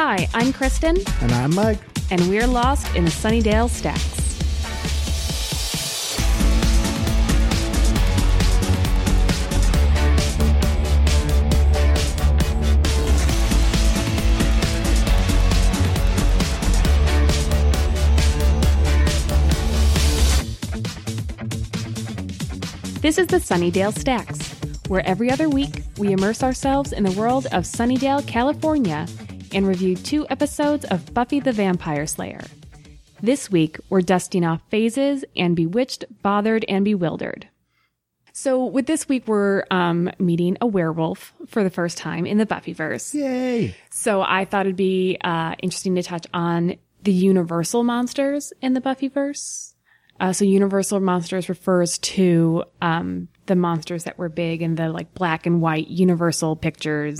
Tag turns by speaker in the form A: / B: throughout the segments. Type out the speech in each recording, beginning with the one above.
A: Hi, I'm Kristen,
B: And I'm Mike.
A: and we're lost in Sunnydale Stacks. This is the Sunnydale Stacks, where every other week we immerse ourselves in the world of Sunnydale, California, and reviewed two episodes of Buffy the Vampire Slayer. This week, we're dusting off phases and bewitched, bothered, and bewildered. So, with this week, we're um, meeting a werewolf for the first time in the Buffyverse.
B: Yay.
A: So, I thought it'd be uh, interesting to touch on the universal monsters in the Buffyverse. Uh, so, universal monsters refers to um, the monsters that were big in the like black and white Universal Pictures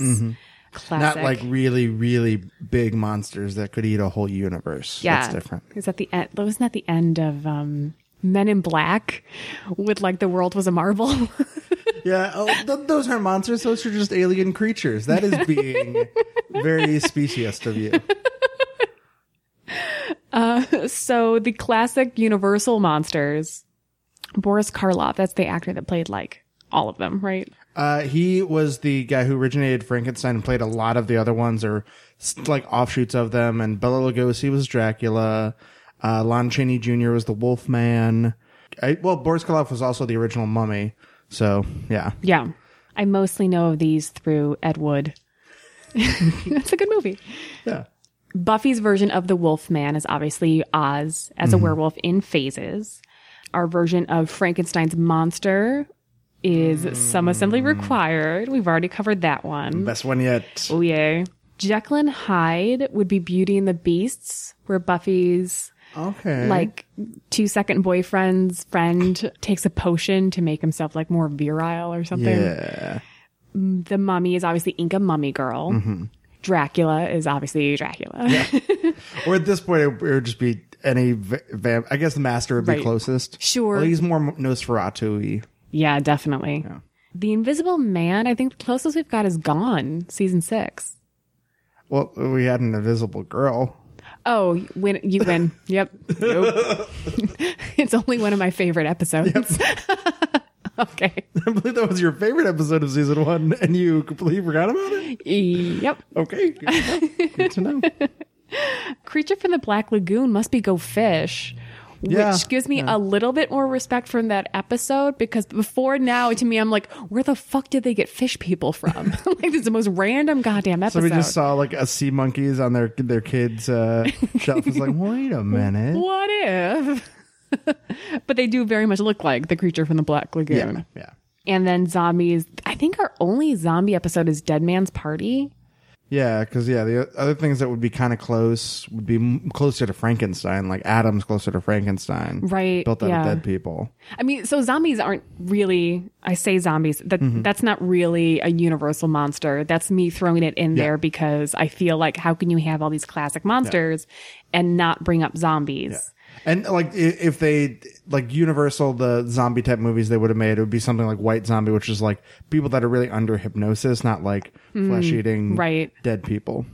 A: classic.
B: Not like really, really big monsters that could eat a whole universe.
A: Yeah.
B: That's different.
A: Is that the end? Wasn't that the end of um, Men in Black with like the world was a marble?
B: Yeah. Oh, th- those aren't monsters. Those are just alien creatures. That is being very speciest of you.
A: so the classic Universal monsters, Boris Karloff, that's the actor that played like all of them, right?
B: Uh, he was the guy who originated Frankenstein and played a lot of the other ones or like offshoots of them. And Bela Lugosi was Dracula. Uh, Lon Chaney Jr. was the Wolfman. I, well, Boris Karloff was also the original mummy. So, yeah.
A: Yeah. I mostly know of these through Ed Wood. it's a good movie.
B: Yeah.
A: Buffy's version of the Wolfman is obviously Oz as a werewolf in phases. Our version of Frankenstein's monster is some assembly required. We've already covered that one.
B: Best one yet.
A: Oh yeah. Jekyll and Hyde would be Beauty and the Beasts, where Buffy's
B: Okay.
A: like two second boyfriend's friend takes a potion to make himself like more virile or something.
B: yeah.
A: The mummy is obviously Inca Mummy Girl.
B: Mm-hmm.
A: Dracula is obviously Dracula.
B: Or at this point, it would just be any va- vamp. I guess the master would be
A: Right.
B: closest.
A: Sure.
B: Well, he's more Nosferatu-y.
A: Yeah, definitely. The Invisible Man, I think the closest we've got is Gone, season six.
B: Well, we had an invisible girl.
A: Oh, you win, you win. yep. It's only one of my favorite episodes. okay.
B: I believe that was your favorite episode of season one, and you completely forgot about it.
A: Yep.
B: Okay, good to know. Good to know.
A: Creature from the Black Lagoon must be Go Fish.
B: Yeah,
A: Which gives me a little bit more respect from that episode because before now, to me, I'm like, where the fuck did they get fish people from? like, this is the most random goddamn episode.
B: So
A: episode.
B: we just saw like a sea monkeys on their their kids' uh, shelf. It's like, wait a minute.
A: what if? but they do very much look like the creature from the Black Lagoon.
B: Yeah, yeah,
A: And then zombies. I think our only zombie episode is Dead Man's Party.
B: Yeah. Because yeah, the other things that would be kind of close would be m- closer to Frankenstein. Like Adam's closer to Frankenstein,
A: Right,
B: Built out
A: yeah.
B: of dead people.
A: I mean, so zombies aren't really. I say zombies. That
B: Mm-hmm.
A: that's not really a universal monster. That's me throwing it in
B: Yeah.
A: there because I feel like how can you have all these classic monsters and not bring up zombies?
B: And like, if they like Universal, the zombie type movies they would have made, it would be something like White Zombie, which is like people that are really under hypnosis, not like flesh eating
A: Mm, right.
B: dead people.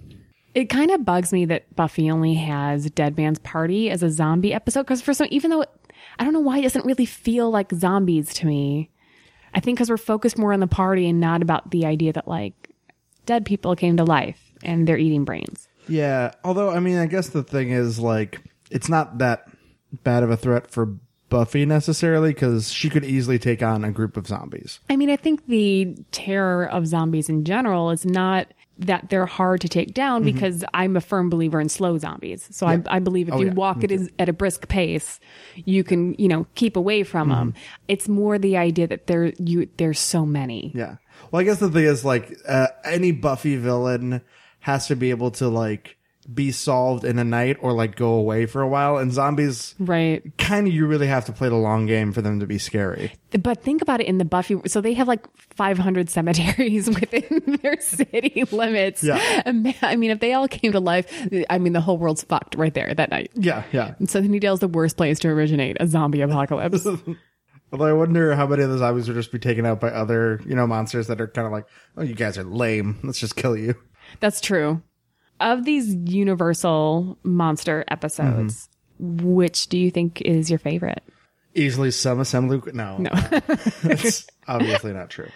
A: It kind of bugs me that Buffy only has Dead Man's Party as a zombie episode because for some, even though it, I don't know why it doesn't really feel like zombies to me. I think because we're focused more on the party and not about the idea that like dead people came to life and they're eating brains.
B: Yeah. Although, I mean, I guess the thing is like, it's not that bad of a threat for Buffy necessarily because she could easily take on a group of zombies.
A: I mean, I think the terror of zombies in general is not that they're hard to take down
B: Mm-hmm.
A: because I'm a firm believer in slow zombies. So I, I believe if
B: Oh,
A: you
B: yeah.
A: walk at, a- at a brisk pace, you can, you know, keep away from them. It's more the idea that there, you, there's so many.
B: Yeah. Well, I guess the thing is like, uh, any Buffy villain has to be able to like be solved in a night or like go away for a while. And zombies,
A: Right.
B: kind of, you really have to play the long game for them to be scary.
A: But think about it in the Buffy. So they have like 500 cemeteries within their city limits.
B: Yeah.
A: I mean, if they all came to life, I mean, the whole world's fucked right there that night.
B: Yeah. Yeah.
A: And Sunnydale's the worst place to originate a zombie apocalypse.
B: Although I wonder how many of the zombies would just be taken out by other, you know, monsters that are kind of like, oh, you guys are lame. Let's just kill you.
A: That's true. Of these Universal monster episodes, which do you think is your favorite?
B: Easily some assembly. No, no, that's obviously not true.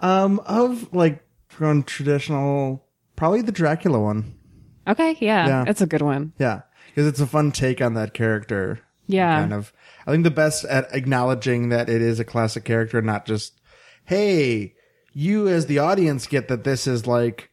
B: Um, of like going traditional, probably the Dracula one.
A: Okay, yeah,
B: Yeah.
A: that's a good one.
B: Yeah, because it's a fun take on that character.
A: Yeah.
B: kind of. I think the best at acknowledging that it is a classic character, not just, hey, you as the audience get that this is like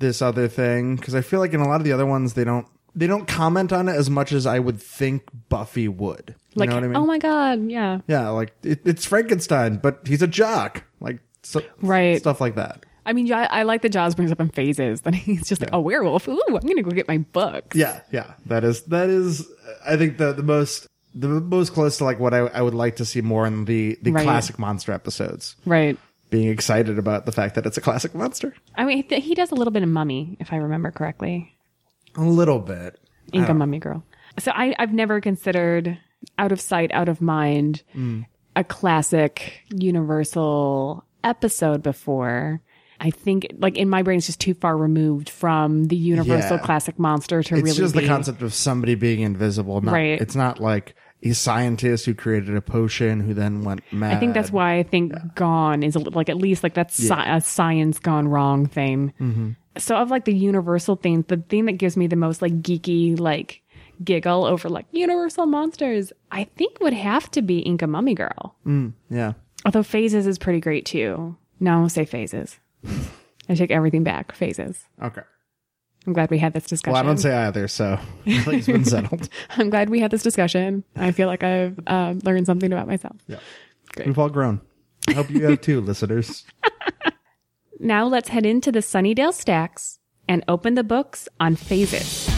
B: this other thing. Because I feel like in a lot of the other ones, they don't they don't comment on it as much as I would think Buffy would. You
A: Like,
B: know what I mean?
A: oh my god, yeah,
B: yeah, like it, it's Frankenstein, but he's a jock. Like so,
A: Right.
B: stuff like that.
A: I mean, yeah, I like that Giles brings up in phases. Then he's just like a oh, werewolf. Ooh, I'm gonna go get my books.
B: Yeah, yeah. That is that is I think the the most the most close to like what I, I would like to see more in the the
A: Right.
B: classic monster episodes.
A: Right.
B: Being excited about the fact that it's a classic monster.
A: I mean, th- he does a little bit of Mummy, if I remember correctly.
B: A little bit.
A: Inca Mummy Girl. So I, I've never considered out of sight, out of mind hmm. a classic Universal episode before. I think, like in my brain, it's just too far removed from the Universal
B: Yeah.
A: classic monster to
B: It's
A: really It's
B: just
A: be.
B: the concept of somebody being invisible. Not,
A: Right.
B: It's not like a scientist who created a potion who then went mad.
A: I think that's why I think Gone is a, like at least like that's sci- a science gone wrong thing.
B: Mm-hmm.
A: So of like the Universal things, the thing that gives me the most like geeky like giggle over like Universal monsters, I think would have to be Inca Mummy Girl.
B: Yeah.
A: Although Phases is pretty great too. No, I won't say Phases. I take everything back. Phases.
B: Okay.
A: I'm glad we had this discussion.
B: Well, I don't say either, so it's been settled.
A: I'm glad we had this discussion. I feel like I've uh, learned something about myself. Yeah.
B: We've all grown. I hope you have too, listeners.
A: Now let's head into the Sunnydale stacks and open the books on phases.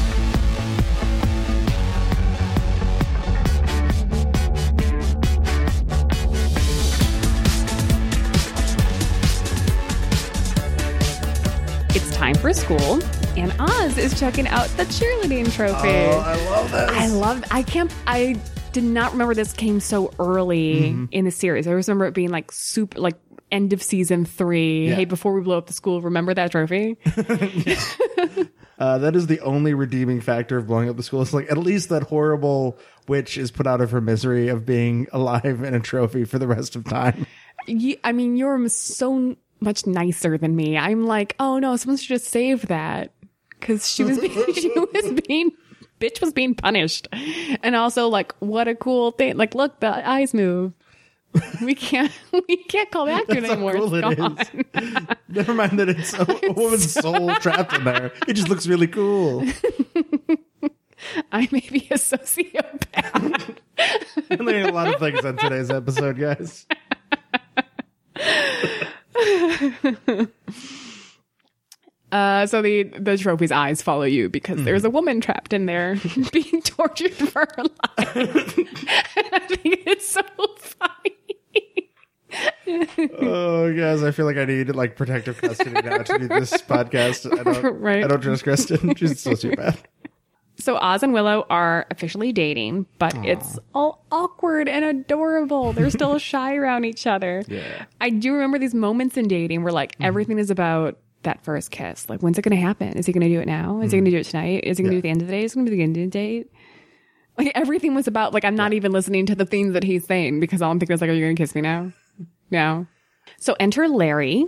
A: It's time for school, and Oz is checking out the cheerleading trophy.
B: Oh, I love this.
A: I love. I can't. I did not remember this came so early
B: Mm-hmm.
A: in the series. I always remember it being like super, like end of season three.
B: Yeah.
A: Hey, before we blow up the school, remember that trophy?
B: Uh, that is the only redeeming factor of blowing up the school. It's like at least that horrible witch is put out of her misery of being alive in a trophy for the rest of time.
A: you, I mean, you're so much nicer than me. I'm like, oh no, someone should just save that because she was she was being bitch was being punished, and also like what a cool thing. Like, look, the eyes move. We can't we can't call back to it anymore.
B: cool
A: it's
B: it
A: gone.
B: is. Never mind that it's a, a woman's soul trapped in there. It just looks really cool.
A: I may be a sociopath.
B: I'm learning a lot of things on today's episode, guys.
A: Uh, so the the trophy's eyes follow you because
B: Mm-hmm.
A: there's a woman trapped in there being tortured for her life. I think it's so funny.
B: Oh, guys, I feel like I need like protective custody now to do this podcast. I don't,
A: Right.
B: I don't trust Kristen. She's a sociopath.
A: So Oz and Willow are officially dating, but it's all awkward and adorable. They're still shy around each other.
B: Yeah.
A: I do remember these moments in dating where like everything is about that first kiss. Like, when's it going to happen? Is he going to do it now? Is he going to mm. do it tonight? Is he going to do it at the end of the day? Is it going to be the end of the date? Like everything was about like I'm not even listening to the things that he's saying because all I'm thinking is like, are you going to kiss me now? No. So enter Larry.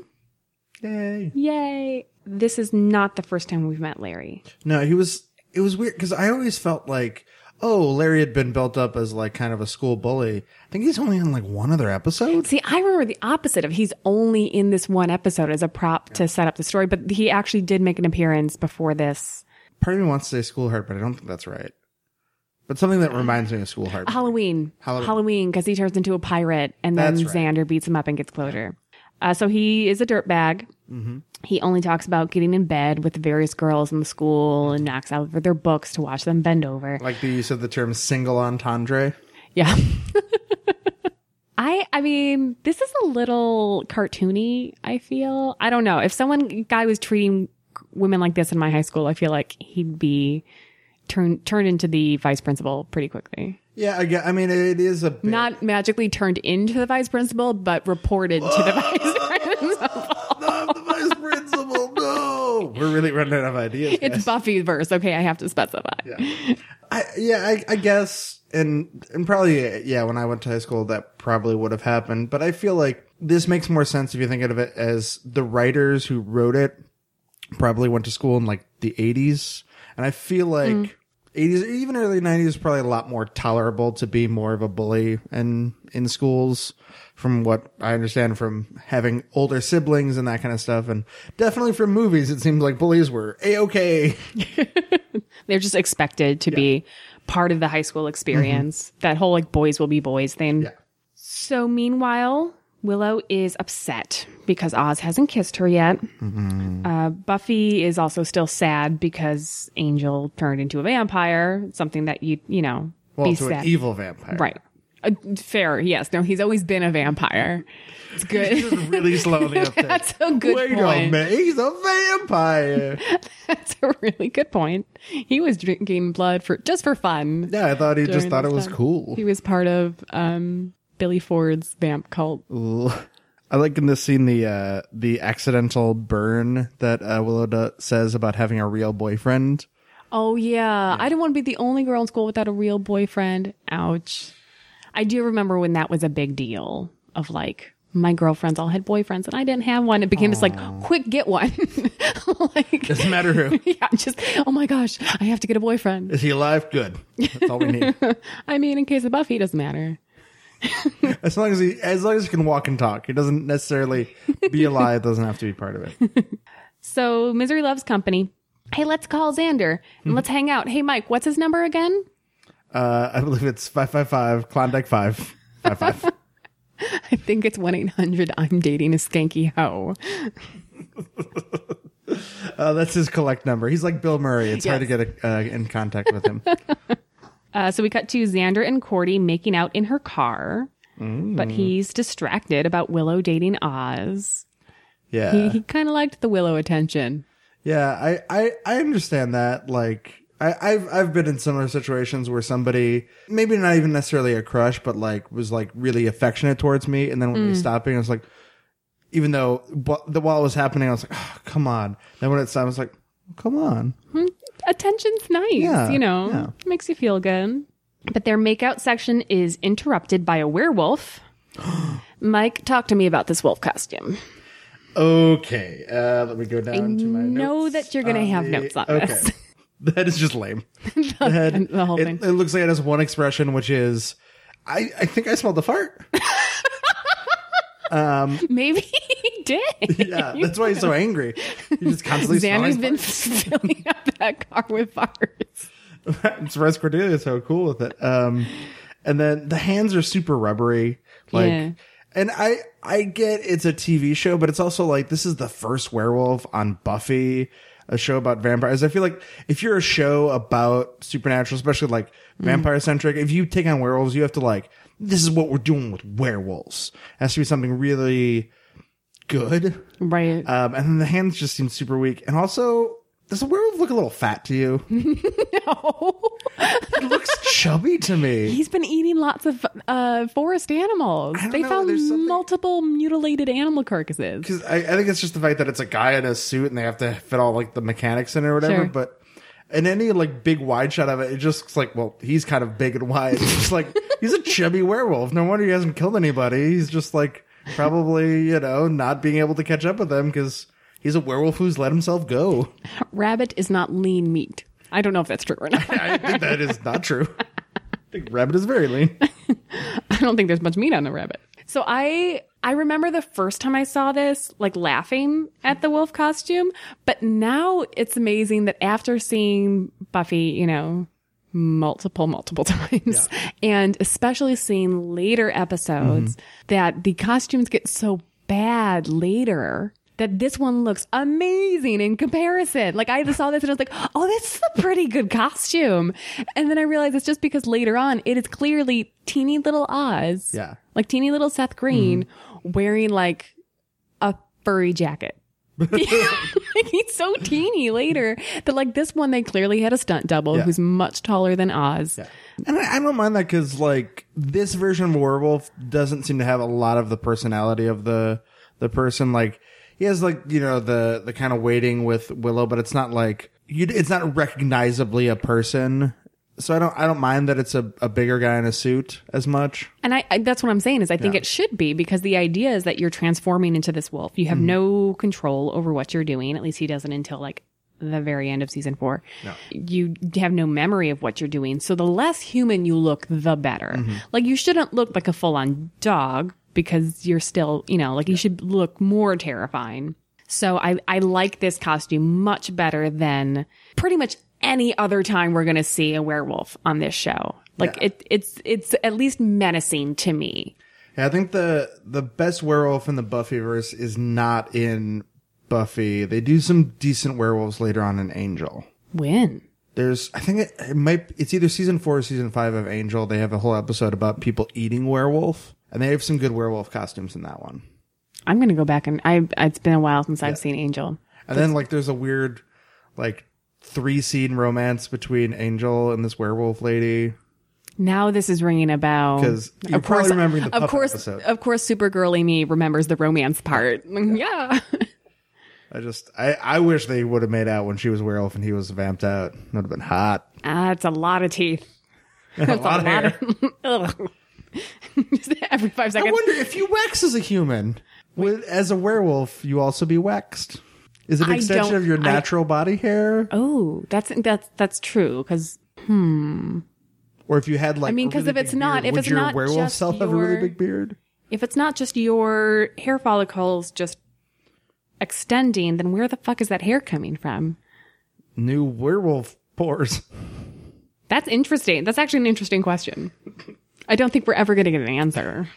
B: Yay.
A: Yay! This is not the first time we've met Larry.
B: No, he was. It was weird because I always felt like, oh, Larry had been built up as like kind of a school bully. I think he's only in like one other episode.
A: See, I remember the opposite of he's only in this one episode as a prop to set up the story, but he actually did make an appearance before this
B: Part of me wants to say School Hard, but I don't think that's right. But something that reminds me of School Hard.
A: Halloween.
B: Halloween.
A: Halloween, because he turns into a pirate and then
B: right.
A: Xander beats him up and gets closure. Uh, so he is a dirtbag.
B: Mm-hmm.
A: He only talks about getting in bed with the various girls in the school and knocks out for their books to watch them bend over.
B: Like the use of the term single entendre.
A: Yeah. I I mean, this is a little cartoony, I feel. I don't know. If someone guy was treating women like this in my high school, I feel like he'd be turned turned into the vice principal pretty quickly.
B: Yeah, I, I mean, it is a bit,
A: Not magically turned into the vice principal, but reported to the vice principal.
B: not the vice principal. No. Whoa, we're really running out of ideas.
A: It's
B: guys.
A: Buffy verse. Okay, I have to specify.
B: I, yeah, I, I guess, and and probably yeah. When I went to high school, that probably would have happened. But I feel like this makes more sense if you think of it as the writers who wrote it probably went to school in like the '80s, and I feel like. Mm. 80s, even early 90s, is probably a lot more tolerable to be more of a bully in in schools, from what I understand from having older siblings and that kind of stuff, and definitely from movies. It seems like bullies were a okay.
A: They're just expected to be part of the high school experience. Mm-hmm. That whole like boys will be boys thing.
B: Yeah.
A: So meanwhile, Willow is upset because Oz hasn't kissed her yet. Uh, Buffy is also still sad because Angel turned into a vampire. Something that you you know
B: Well,
A: be
B: to
A: sad.
B: an evil vampire,
A: right. Uh, fair, yes. No, he's always been a vampire. It's good.
B: Really slowly up there.
A: That's a good
B: Wait a
A: point.
B: minute, he's a vampire.
A: That's a really good point. He was drinking blood for just for fun.
B: yeah, I thought he just thought it was
A: time.
B: cool.
A: He was part of um, Billy Ford's vamp cult.
B: Ooh. I like in this scene the uh, the accidental burn that uh, Willow says about having a real boyfriend.
A: Oh yeah. I didn't want to be the only girl in school without a real boyfriend. Ouch. I do remember when that was a big deal of like my girlfriends all had boyfriends and I didn't have one. It became this like quick get one. like
B: Doesn't matter who.
A: yeah, just oh my gosh, I have to get a boyfriend.
B: Is he alive? Good. That's all we need.
A: I mean, in case of Buffy, doesn't matter.
B: As long as he, as long as he can walk and talk, he doesn't necessarily be alive. Doesn't have to be part of it.
A: So Misery loves company. Hey, let's call Xander and let's hang out. Hey, Mike, what's his number again?
B: Uh, I believe it's five five five Klondike five five five.
A: I think it's 1 800 I'm dating a skanky hoe.
B: Uh, that's his collect number. He's like Bill Murray. It's hard to get uh, in contact with him.
A: Uh, so we cut to Xander and Cordy making out in her car, but mm. he's distracted about Willow dating Oz.
B: Yeah.
A: He, he kind of liked the Willow attention.
B: Yeah, I, I, I understand that. Like, I, I've, I've been in similar situations where somebody, maybe not even necessarily a crush, but like was like really affectionate towards me. And then when they mm. stopped being, I was like, even though the while it was happening, I was like, oh, come on. Then when it stopped, I was like, come on. Hmm.
A: Attention's nice,
B: Yeah,
A: you know,
B: yeah.
A: makes you feel good. But their makeout section is interrupted by a werewolf. Mike, talk to me about this wolf costume.
B: Okay. Uh, let me go down to my
A: know that you're gonna have
B: the-
A: notes on this.
B: okay.
A: this.
B: That is just lame. The, head,
A: the whole
B: it,
A: thing.
B: it looks like it has one expression, which is, I, I think I smelled the fart.
A: Maybe he did.
B: Yeah, that's why he's so angry. He's just constantly
A: Xander's been filling up that car with farts.
B: it's Res Cordelia so cool with it. Um, and then the hands are super rubbery. Like,
A: Yeah.
B: and I, I get it's a TV show, but it's also like, this is the first werewolf on Buffy, a show about vampires. I feel like if you're a show about supernatural, especially like vampire centric, if you take on werewolves, you have to like, this is what we're doing with werewolves. It has to be something really good.
A: Right.
B: Um, and then the hands just seem super weak. And also, does the werewolf look a little fat to you?
A: no.
B: It looks chubby to me.
A: He's been eating lots of uh, forest animals. They
B: know,
A: found
B: something-
A: multiple mutilated animal carcasses.
B: Because I, I think it's just the fact that it's a guy in a suit and they have to fit all like the mechanics in it or whatever.
A: Sure.
B: But in any like big wide shot of it, it just looks like, well, he's kind of big and wide. It's just like, he's a chubby werewolf. No wonder he hasn't killed anybody. He's just like probably, you know, not being able to catch up with them because he's a werewolf who's let himself go.
A: Rabbit is not lean meat. I don't know if that's true or not.
B: I think that is not true. I think rabbit is very lean.
A: I don't think there's much meat on the rabbit. So I I remember the first time I saw this, like laughing at the wolf costume, but now it's amazing that after seeing Buffy, you know, multiple multiple times and especially seeing later episodes mm-hmm. that the costumes get so bad later that this one looks amazing in comparison. Like I saw this and I was like, oh, this is a pretty good costume. And then I realized it's just because later on it is clearly teeny little Oz.
B: Yeah.
A: Like teeny little Seth Green mm-hmm. wearing like a furry jacket. like he's so teeny later that like this one they clearly had a stunt double
B: Yeah.
A: who's much taller than Oz.
B: And I, I don't mind that because like this version of werewolf doesn't seem to have a lot of the personality of the the person. Like he has like you know the the kind of waiting with Willow, but it's not like you, it's not recognizably a person. So I don't I don't mind that it's a, a bigger guy in a suit as much.
A: And I, I that's what I'm saying is I think it should be because the idea is that you're transforming into this wolf. You have mm-hmm. no control over what you're doing. At least he doesn't until like the very end of season four. You have no memory of what you're doing. So the less human you look, the better. Mm-hmm. Like you shouldn't look like a full on dog because you're still, you know, like you should look more terrifying. So I, I like this costume much better than pretty much any other time we're going to see a werewolf on this show. Like
B: Yeah.
A: it, it's, it's at least menacing to me.
B: Yeah, I think the the best werewolf in the Buffyverse is not in Buffy. They do some decent werewolves later on in Angel.
A: When?
B: There's, I think it, it might, it's either season four or season five of Angel. They have a whole episode about people eating werewolf, and they have some good werewolf costumes in that one.
A: I'm going to go back and I, it's been a while since I've seen Angel.
B: And then like there's a weird, like three scene romance between Angel and this werewolf lady.
A: Now this is ringing a bell.
B: 'Cause you're probably remembering the
A: of course,
B: episode.
A: of course, super girly me remembers the romance part. Yeah.
B: I just, I, I wish they would have made out when she was a werewolf and he was vamped out. That would have been hot.
A: Ah, it's a lot of teeth.
B: a lot of hair.
A: Just Every five seconds.
B: I wonder if you wax as a human, would, as a werewolf, you also be waxed? Is it an
A: I
B: extension of your
A: I-
B: natural body hair?
A: oh, that's that's that's true. Because hmm.
B: Or if you had like,
A: I mean, because
B: really
A: if it's not-
B: beard,
A: if it's
B: your
A: not
B: werewolf self have a really big beard?
A: if it's not just your hair follicles just extending, then where the fuck is that hair coming from?
B: New werewolf pores.
A: That's interesting. That's actually an interesting question. I don't think we're ever going to get an answer.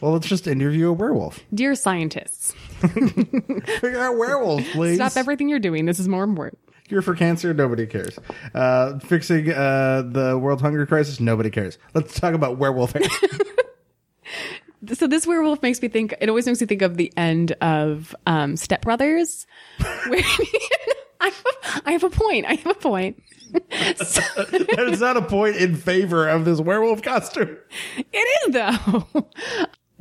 B: Well, let's just interview a werewolf.
A: Dear scientists,
B: Figure out werewolves, please.
A: stop everything you're doing. This is more important.
B: Cure for cancer, nobody cares. Uh, fixing uh, the world hunger crisis, nobody cares. Let's talk about werewolf hair.
A: So this werewolf makes me think. It always makes me think of the end of um, Step Brothers. Where I, have, I have a point. I have a point. So-
B: There's not a point in favor of this werewolf costume.
A: It is though.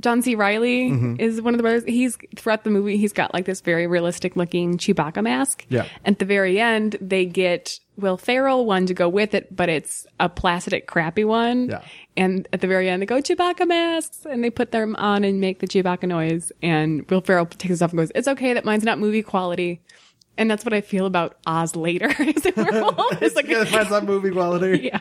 A: John C. Reilly
B: Mm-hmm.
A: is one of the brothers. He's throughout the movie, he's got like this very realistic looking Chewbacca mask.
B: Yeah.
A: At the very end, they get Will Ferrell one to go with it, but it's a plastic crappy one.
B: Yeah.
A: And at the very end, they go Chewbacca masks, and they put them on and make the Chewbacca noise. And Will Ferrell takes it off and goes, "It's okay. That mine's not movie quality." And that's what I feel about Oz later. Is werewolf. It's like,
B: Yeah, that's not movie quality.
A: yeah.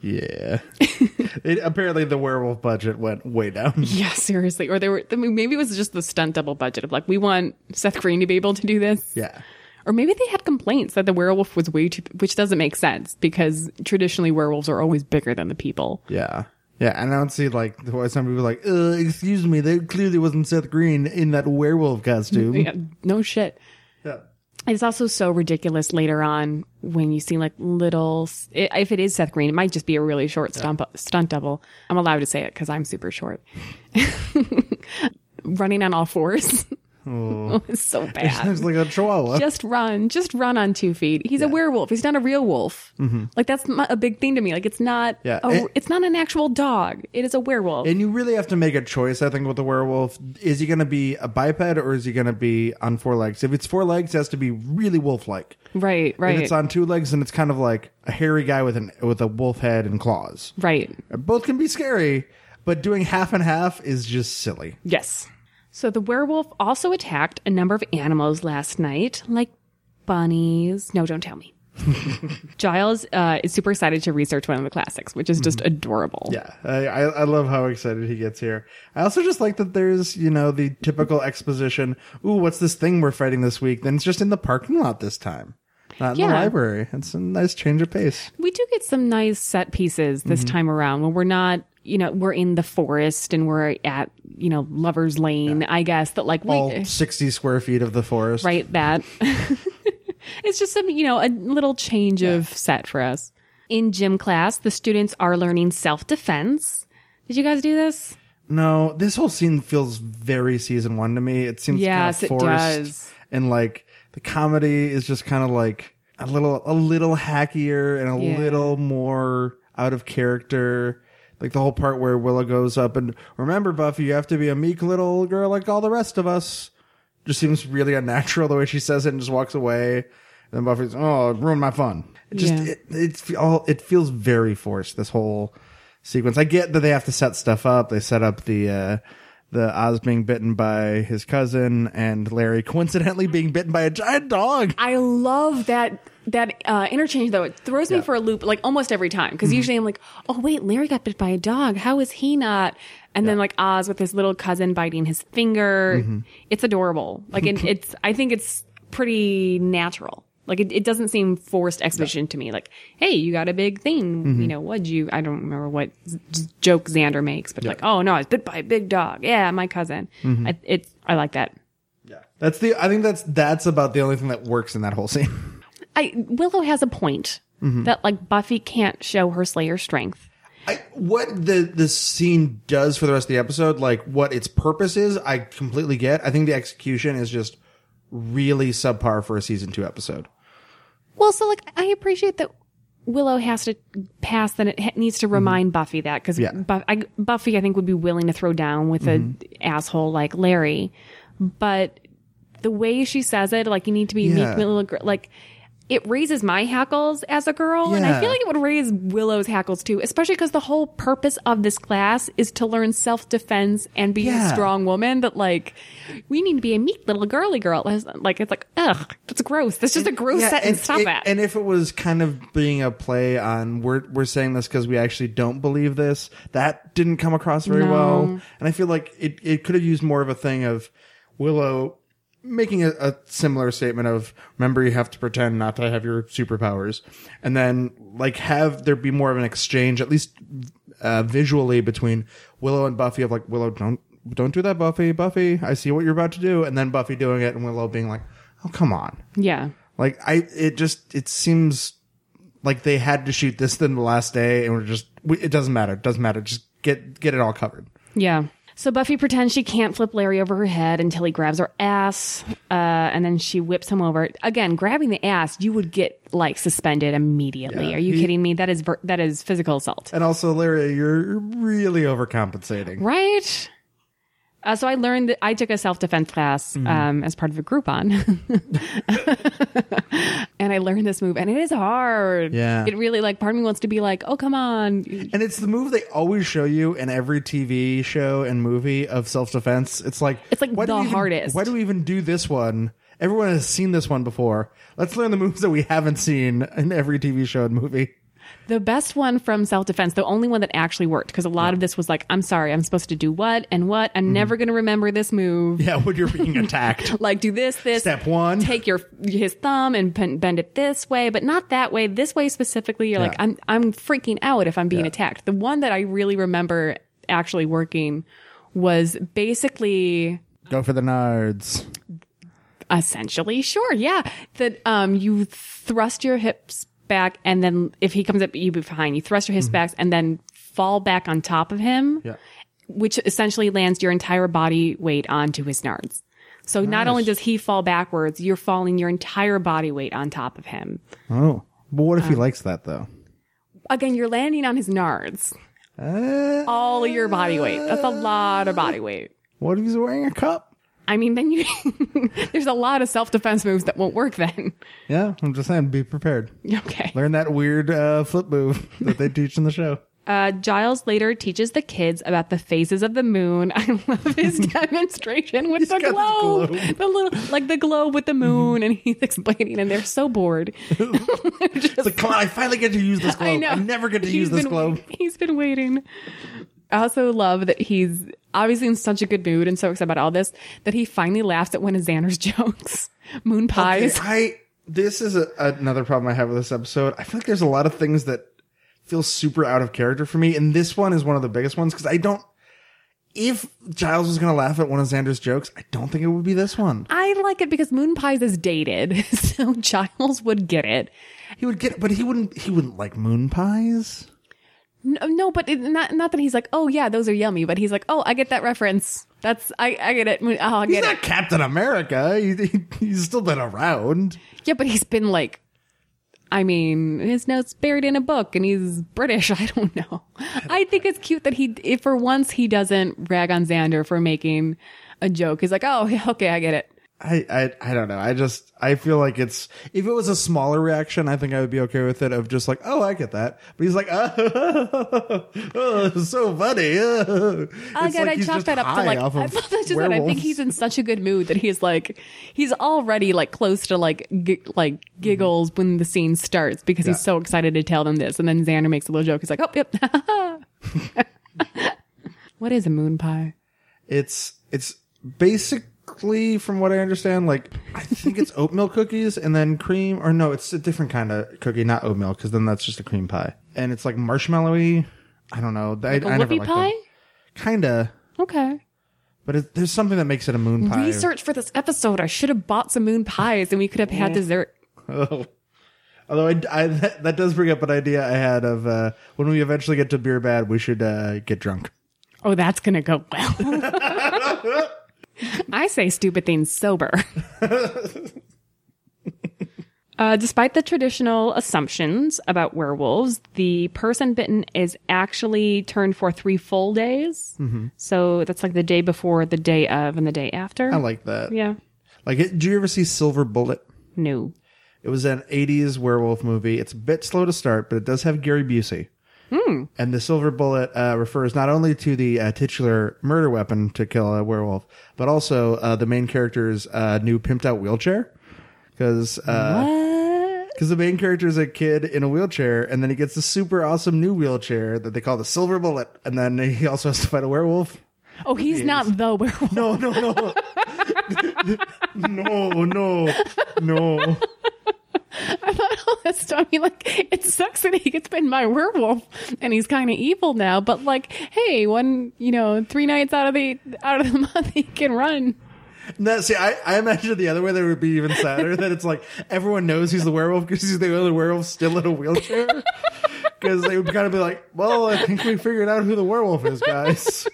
B: Yeah. it, apparently, the werewolf budget went way down.
A: Yeah, seriously. Or they were maybe it was just the stunt double budget of like, we want Seth Green to be able to do this.
B: Yeah.
A: Or maybe they had complaints that the werewolf was way too, which doesn't make sense because traditionally werewolves are always bigger than the people.
B: Yeah. Yeah, and I don't see like why some people like, uh, excuse me, there clearly wasn't Seth Green in that werewolf costume.
A: Yeah, no shit.
B: Yeah.
A: It's also so ridiculous later on when you see like little, if it is Seth Green, it might just be a really short stunt, stunt double. I'm allowed to say it because I'm super short. Running on all fours. Oh, it's so bad.
B: It's like a chihuahua.
A: just run just run on two feet he's a werewolf he's not a real wolf like that's a big thing to me like it's not
B: Mm-hmm. Yeah,
A: a,
B: and-
A: it's not an actual dog it is a werewolf
B: and you really have to make a choice, I think, with the werewolf. Is he going to be a biped or is he going to be on four legs? If it's four legs, it has to be really wolf like.
A: right Right.
B: If it's on two legs, and it's kind of like a hairy guy with an with a wolf head and claws.
A: right
B: Both can be scary, but doing half and half is just silly.
A: yes so the werewolf also attacked a number of animals last night like bunnies no don't tell me giles uh, is super excited to research one of the classics which is just adorable
B: Mm-hmm. Yeah, I, I love how excited he gets here. I also just like that there's you know the typical exposition. Ooh, what's this thing we're fighting this week? Then it's just in the parking lot this time, not in the library. It's a nice change of pace.
A: we do get some nice set pieces this
B: Mm-hmm.
A: time around when we're not you know we're in the forest and we're at you know lovers lane i guess that like
B: All eh, sixty square feet of the forest.
A: right that it's just some you know a little change of set for us in gym class the students are learning self-defense did you guys do this
B: No, this whole scene feels very season one to me. It seems
A: Yes, it
B: kind of forced,
A: does.
B: and like the comedy is just kind of like a little a little hackier and a
A: Yeah.
B: little more out of character. Like the whole part where Willow goes up and remember, Buffy, you have to be a meek little girl like all the rest of us. Just seems really unnatural the way she says it and just walks away. And then Buffy's, oh, it ruined my fun. It just
A: Yeah.
B: it, it's all it feels very forced. This whole sequence. I get that they have to set stuff up. They set up the uh the Oz being bitten by his cousin and Larry coincidentally being bitten by a giant dog.
A: I love that that uh, interchange though. It throws me
B: Yeah.
A: for a loop like almost every time because usually I'm like, oh wait, Larry got bit by a dog. How is he not? And then like Oz with his little cousin biting his finger. It's adorable. Like it, it's. I think it's pretty natural. Like it, it doesn't seem forced exhibition to me. Like, hey, you got a big thing. Mm-hmm. You know, what'd you? I don't remember what z- joke Xander makes, but like, oh no, I was bit by a big dog. Yeah, my cousin. Mm-hmm. I, it's. I like that.
B: Yeah. That's the I think that's that's about the only thing that works in that whole scene.
A: I Willow has a point mm-hmm. that like Buffy can't show her Slayer strength.
B: I, what the the scene does for the rest of the episode, like what its purpose is, I completely get. I think the execution is just really subpar for a season two episode.
A: Well, so like I appreciate that Willow has to pass, then it needs to mm-hmm. remind Buffy that because
B: Yeah.
A: I, Buffy I think would be willing to throw down with an mm-hmm. asshole like Larry, but the way she says it, like you need to be
B: Yeah.
A: meek little girl, like. It raises my hackles as a girl, and I feel like it would raise Willow's hackles too, especially because the whole purpose of this class is to learn self defense and be a strong woman. That like, we need to be a meek little girly girl. Like it's like, ugh, that's gross. That's just a gross sentence.
B: and,
A: Stop
B: it-
A: that.
B: And if it was kind of being a play on we're we're saying this because we actually don't believe this, that didn't come across very
A: No.
B: well. And I feel like it it could have used more of a thing of Willow making a, a similar statement of remember you have to pretend not to have your superpowers and then like have there be more of an exchange at least uh, visually between willow and buffy of like willow don't don't do that buffy buffy i see what you're about to do and then buffy doing it and willow being like oh come on
A: yeah.
B: like I, it just it seems like they had to shoot this then the last day, and we're just we, it doesn't matter. It doesn't matter. Just get get it all covered.
A: Yeah. So Buffy pretends she can't flip Larry over her head until he grabs her ass, uh, and then she whips him over. Again, grabbing the ass, you would get like suspended immediately.
B: Yeah.
A: Are you
B: He-
A: kidding me? That is ver- that is physical assault,
B: And also, Larry, you're really overcompensating.
A: right? Uh, so I learned that I took a self defense class
B: Mm-hmm.
A: um, as part of a Groupon, and I learned this move, and it is hard.
B: Yeah.
A: it really like part of me wants to be like, oh come on,
B: And it's the move they always show you in every TV show and movie of self defense. It's like
A: It's like the
B: we even-
A: hardest.
B: Why do we even do this one? Everyone has seen this one before. Let's learn the moves that we haven't seen in every TV show and movie.
A: The best one from self defense, the only one that actually worked, because a lot of this was like, I'm sorry, I'm supposed to do what and what.
B: Mm-hmm.
A: I'm never going to remember this move.
B: Yeah, when you're being attacked.
A: Like, do this, this.
B: Step one.
A: Take your his thumb and pen- bend it this way, but not that way. This way specifically. You're like, I'm I'm freaking out if I'm being
B: Yeah.
A: attacked. The one that I really remember actually working was basically
B: Go for the nards.
A: essentially sure yeah that um you thrust your hips back and then if he comes up you behind you thrust your hips back and then fall back on top of him
B: Mm-hmm. Yeah.
A: which essentially lands your entire body weight onto his nards so not only does he fall backwards you're falling your entire body weight on top of him
B: Oh, but what if
A: Uh,
B: he likes that though?
A: again you're landing on his nards
B: Uh,
A: all your body weight that's a lot of body weight
B: what if he's wearing a cup?
A: I mean, then you, there's a lot of self defense moves that won't work then.
B: Yeah, I'm just saying, be prepared.
A: Okay.
B: Learn that weird uh, flip move that they teach in the show.
A: Uh, Giles later teaches the kids about the phases of the moon. I love his demonstration with the
B: got this
A: globe,
B: globe.
A: the little like the globe with the moon, and he's explaining, and they're so bored.
B: It's like, come on, I finally get to use this globe.
A: I know.
B: never get to
A: He's
B: use this
A: been-
B: globe.
A: He's been waiting. I also love that he's obviously in such a good mood and so excited about all this that he finally laughs at one of Xander's jokes. Moon pies.
B: Okay, I this is a, another problem I have with this episode. I feel like there's a lot of things that feel super out of character for me, and this one is one of the biggest ones because I don't. If Giles was going to laugh at one of Xander's jokes, I don't think it would be this one.
A: I like it because Moon Pies is dated, so Giles would get it.
B: He would get, but he wouldn't. He wouldn't like moon pies.
A: No, uh, no but it, not not that he's like, oh yeah, those are yummy, but he's like, oh, I get that reference. That's I I get it. Oh, I
B: He's
A: get
B: not
A: it.
B: Captain America. He, he- he's still been around.
A: Yeah, but he's been like I mean, his note's buried in a book and he's British. I don't know. I think it's cute that he, if for once he doesn't rag on Xander for making a joke. He's like, oh, okay, I get it.
B: I, I I don't know. I just I feel like it's if it was a smaller reaction, I think I would be okay with it. Of just like, oh, I get that. But he's like, oh, oh so funny. Oh.
A: Again, I chalk that up to like, I, thought just that I think he's in such a good mood that he's like, he's already like close to like, g- like mm-hmm. giggles when the scene starts because
B: Yeah.
A: he's so excited to tell them this. And then Xander makes a little joke. He's like, oh, yep. what is a moon pie?
B: It's it's from what I understand, like I think it's oatmeal cookies and then cream, or no, it's a different kind of cookie, not oatmeal, because then that's just a cream pie, and it's like marshmallowy. I don't know. I,
A: A
B: I never liked
A: pie?
B: Kinda,
A: Okay.
B: but it, there's something that makes it a moon pie.
A: Research for this episode. I should have bought some moon pies and we could have had dessert.
B: Oh. Although I, I that, that does bring up an idea I had of uh, when we eventually get to beer bad, we should uh, get drunk.
A: Oh, that's going to go well. I say stupid things sober. Uh, despite the traditional assumptions about werewolves, the person bitten is actually turned for three full days. Mm-hmm. So that's like the day before, the day of, and the day after.
B: I like that.
A: yeah.
B: Like, it, did you ever see Silver Bullet?
A: No.
B: It was an 80s werewolf movie. It's a bit slow to start, but it does have Gary Busey. And the silver bullet uh, refers not only to the uh, titular murder weapon to kill a werewolf, but also uh, the main character's uh, new pimped out wheelchair. Because
A: What?
B: the main character is a kid in a wheelchair, and then he gets a super awesome new wheelchair that they call the silver bullet. And then he also has to fight a werewolf.
A: Oh, he's not the werewolf.
B: No, no, no. no, no, no.
A: I thought all this I mean, like, it sucks that he gets bitten by a werewolf and he's kind of evil now. But like, hey, one, you know, three nights out of the out of the month he can run.
B: No, see, I, I imagine the other way that would be even sadder. that it's like everyone knows he's the werewolf because he's the only werewolf still in a wheelchair. Because they would kind of be like, "Well, I think we figured out who the werewolf is, guys."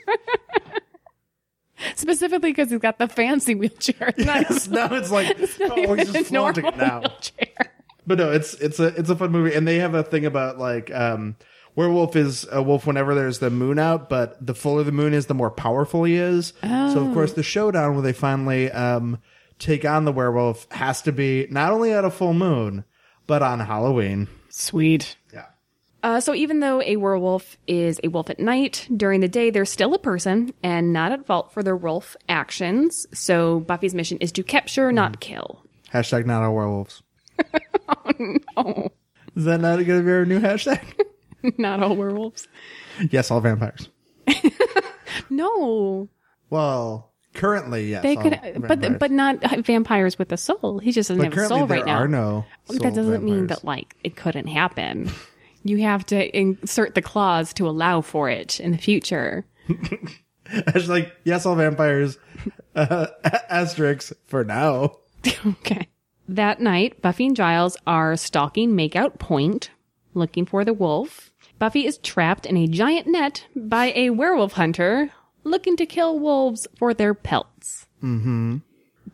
A: Specifically because he's got the fancy wheelchair.
B: Yes, now it's like,
A: it's
B: oh, he's just flaunting it now.
A: wheelchair.
B: But no, it's it's a it's a fun movie, and they have a thing about like um, werewolf is a wolf whenever there's the moon out, but the fuller the moon is, the more powerful he is. So of course, the showdown where they finally um, take on the werewolf has to be not only at a full moon, but on Halloween.
A: Sweet.
B: Yeah.
A: Uh, so even though a werewolf is a wolf at night, during the day they're still a person and not at fault for their wolf actions. So Buffy's mission is to capture, not kill.
B: Hashtag not all werewolves. oh no. Is that not going to be our new hashtag?
A: not all werewolves.
B: yes, all vampires.
A: No,
B: Well, currently, yes.
A: they could, but
B: vampires.
A: but not vampires with a soul. He just doesn't
B: But
A: have a soul right now.
B: no.
A: that doesn't mean that like it couldn't happen. You have to insert the clause to allow for it in the future.
B: It's like yes, all vampires. Uh, asterisk for now.
A: okay. That night, Buffy and Giles are stalking Makeout Point, looking for the wolf. Buffy is trapped in a giant net by a werewolf hunter looking to kill wolves for their pelts. Mm-hmm.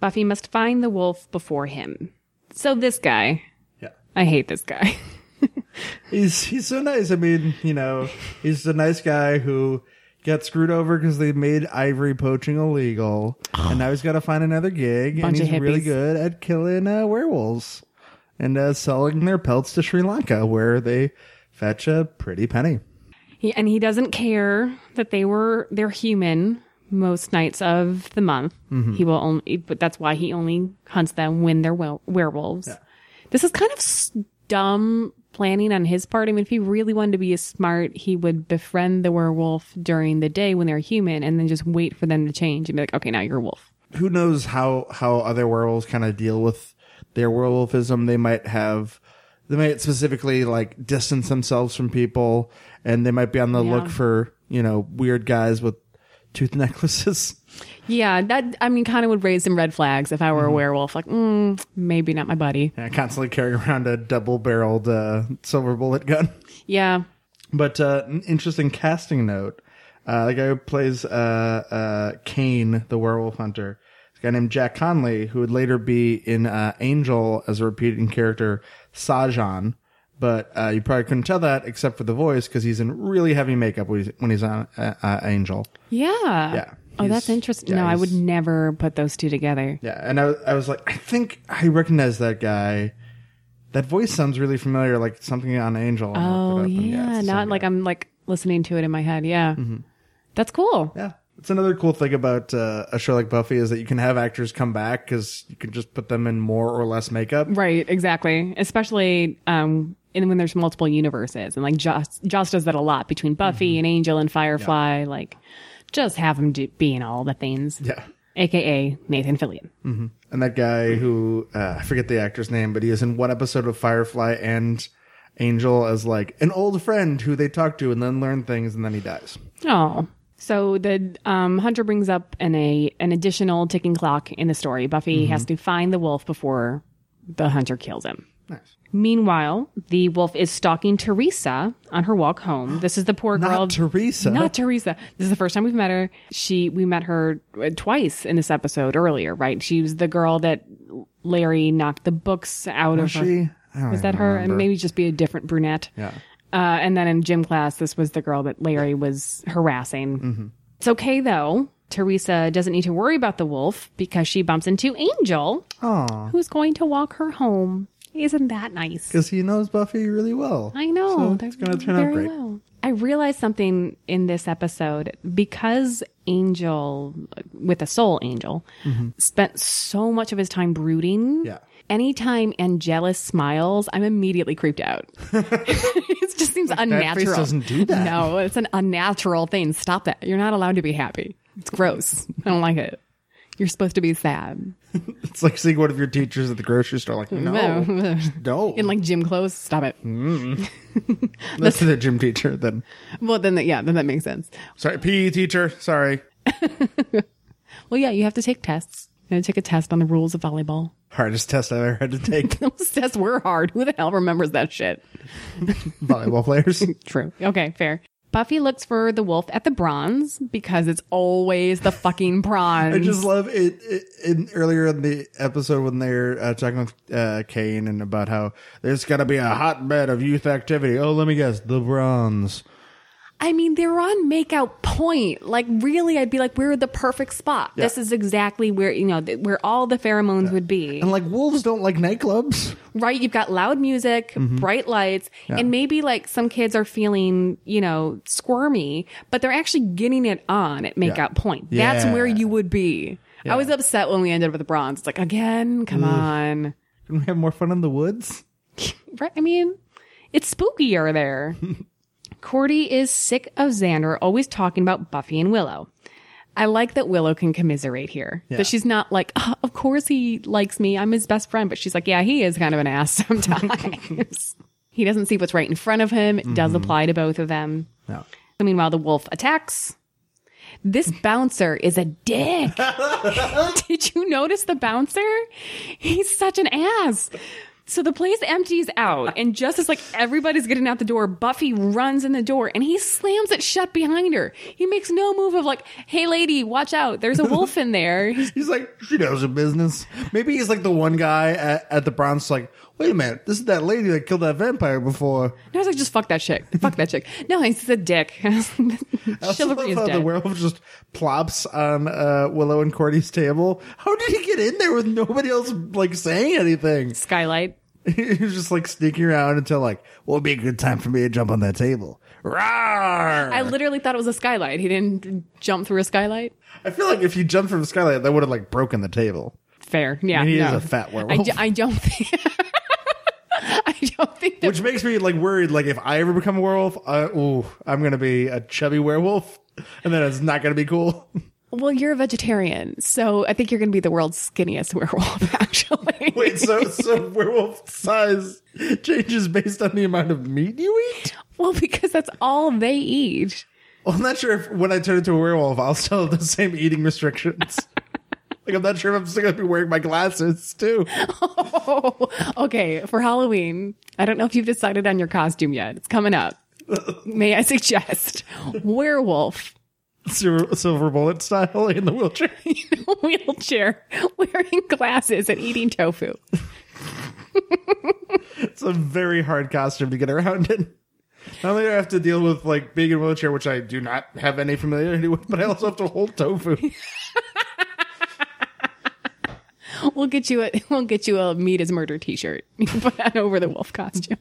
A: Buffy must find the wolf before him. So this guy,
B: Yeah.
A: I hate this guy.
B: He's he's so nice. I mean, you know, he's a nice guy who got screwed over because they made ivory poaching illegal, and now he's got to find another gig.
A: Bunch
B: and
A: of
B: he's really
A: hippies.
B: good at killing uh, werewolves and uh, selling their pelts to Sri Lanka, where they fetch a pretty penny.
A: He, and he doesn't care that they were they're human most nights of the month. He will only, but that's why he only hunts them when they're wel- werewolves. This is kind of s- dumb planning on his part. I mean, if he really wanted to be smart, he would befriend the werewolf during the day when they're human, and then just wait for them to change and be like, okay, now you're a wolf.
B: who knows how how other werewolves kind of deal with their werewolfism they might have they might specifically like distance themselves from people and they might be on the
A: Yeah.
B: look for you know weird guys with tooth necklaces
A: Yeah, that I mean, kind of would raise some red flags if I were a werewolf. Like, mm, maybe not my buddy.
B: and constantly carrying around a double barreled uh, silver bullet gun
A: Yeah,
B: but uh, an interesting casting note uh, the guy who plays uh, uh, Cain, the werewolf hunter, is guy named Jack Conley, who would later be in uh, Angel as a repeating character, Sahjhan. But uh, you probably couldn't tell that except for the voice because he's in really heavy makeup when he's, when he's on uh, uh, Angel.
A: Yeah.
B: Yeah.
A: Oh, that's interesting.
B: yeah,
A: no, I
B: he's-
A: would never put those two together.
B: Yeah, and I, I was like, I think I recognize that guy. That voice sounds really familiar, like something on Angel. And I
A: Oh
B: looked it up, and
A: yeah,
B: it's the
A: not
B: same
A: like
B: guy.
A: I'm like listening to it in my head. Yeah, that's cool.
B: Yeah, it's another cool thing about uh, a show like Buffy is that you can have actors come back because you can just put them in more or less makeup.
A: Right, exactly. Especially um, in when there's multiple universes, and like Joss, Joss does that a lot between Buffy and Angel and Firefly. Like, just have him do, be in all the things.
B: Yeah.
A: AKA Nathan Fillion.
B: And that guy who uh, I forget the actor's name, but he is in one episode of Firefly and Angel as like an old friend who they talk to and then learn things, and then he dies.
A: Oh. So the um, hunter brings up an a an additional ticking clock in the story. Buffy has to find the wolf before the hunter kills him.
B: Nice.
A: Meanwhile, the wolf is stalking Teresa on her walk home. This is the poor girl.
B: Not Teresa.
A: Not Teresa. This is the first time we've met her. She we met her uh, twice in this episode earlier, right? She was the girl that Larry knocked the books out
B: Was
A: of her.
B: she?
A: Was that her? And maybe just be a different brunette.
B: Yeah.
A: Uh, and then in gym class, this was the girl that Larry was harassing. It's okay though. Teresa doesn't need to worry about the wolf because she bumps into Angel,
B: Aw.
A: who's going to walk her home. Isn't that nice?
B: Because he knows Buffy really well.
A: I know.
B: So it's going to turn out great.
A: well. I realized something in this episode because Angel, with a soul angel, spent so much of his time brooding.
B: Mm-hmm. Yeah.
A: Anytime Angelus smiles, I'm immediately creeped out. it just seems unnatural.
B: doesn't do that.
A: No, it's an unnatural thing. Stop that. You're not allowed to be happy. It's gross. I don't like it. You're supposed to be sad.
B: It's like seeing one of your teachers at the grocery store, like, no, no.
A: In like gym clothes. Stop it.
B: That's the gym teacher. Then,
A: Well, then, that- yeah, then that makes sense.
B: sorry, PE teacher. Sorry.
A: Well, yeah, you have to take tests. You have to take a test on the rules of volleyball.
B: Hardest test I've ever had to take.
A: Those tests were hard. Who the hell remembers that shit?
B: Volleyball players.
A: True. Okay, fair. Buffy looks for the wolf at the bronze because it's always the fucking Bronze.
B: I just love it, it in earlier in the episode when they're uh, talking with uh, Cain and about how there's got to be a hotbed of youth activity. Oh, let me guess, the bronze.
A: I mean, they're on makeout point. Like, really, I'd be like, we're the perfect spot. This is exactly where, you know, th- where all the pheromones would be.
B: And like wolves don't like nightclubs.
A: right? You've got loud music,
B: Mm-hmm.
A: bright lights, and maybe like some kids are feeling, you know, squirmy, but they're actually getting it on at makeout point. That's
B: Yeah.
A: where you would be. I was upset when we ended up with the bronze. It's like, again, come on.
B: Can we have more fun in the woods?
A: Right? I mean, it's spookier there. Cordy is sick of Xander always talking about Buffy and Willow. I like that Willow can commiserate here.
B: Yeah.
A: That she's not like, "Oh, of course he likes me. I'm his best friend. But she's like, yeah, he is kind of an ass sometimes. he doesn't see what's right in front of him. It does mm-hmm. apply to both of them.
B: No.
A: Meanwhile, the wolf attacks. This bouncer is a dick. Did you notice the bouncer? He's such an ass. So the place empties out, and just as like everybody's getting out the door, Buffy runs in the door and he slams it shut behind her. He makes no move of like, "Hey, lady, watch out! There's a wolf in there." He's
B: like, she knows her business. Maybe he's like the one guy at, at the Bronze, like, wait a minute, this is that lady that killed that vampire before.
A: And I was like, just fuck that chick. Fuck that chick. No, he's a dick.
B: I
A: Chivalry is
B: how the
A: dead.
B: werewolf just plops on uh, Willow and Cordy's table. How did he get in there with nobody else like saying anything?
A: Skylight.
B: he was just like sneaking around until like, well, it'd be a good time for me to jump on that table. Rawr!
A: I literally thought it was a skylight. He didn't jump through a skylight.
B: I feel like if he jumped from the skylight, that would have like broken the table.
A: Fair. Yeah.
B: I mean, he
A: no.
B: is a fat
A: I,
B: werewolf,
A: d- I don't think. I don't think that.
B: which makes me like worried. Like if I ever become a werewolf, uh, ooh, I'm gonna be a chubby werewolf, and then it's not gonna be cool.
A: well, you're a vegetarian, so I think you're going to be the world's skinniest werewolf. Actually,
B: Wait, so so werewolf size changes based on the amount of meat you eat?
A: well, because that's all they eat.
B: Well, I'm not sure if when I turn into a werewolf, I'll still have the same eating restrictions. Like I'm not sure if I'm still gonna be wearing my glasses too.
A: Oh, okay. For Halloween, I don't know if you've decided on your costume yet. It's coming up. May I suggest werewolf
B: silver, silver bullet style in the wheelchair.
A: wheelchair, wearing glasses and eating tofu.
B: It's a very hard costume to get around in. Not only do I have to deal with like being in a wheelchair, which I do not have any familiarity with, but I also have to hold tofu.
A: We'll get you a we'll get you a meat is murder T-shirt. You can put that over the wolf costume.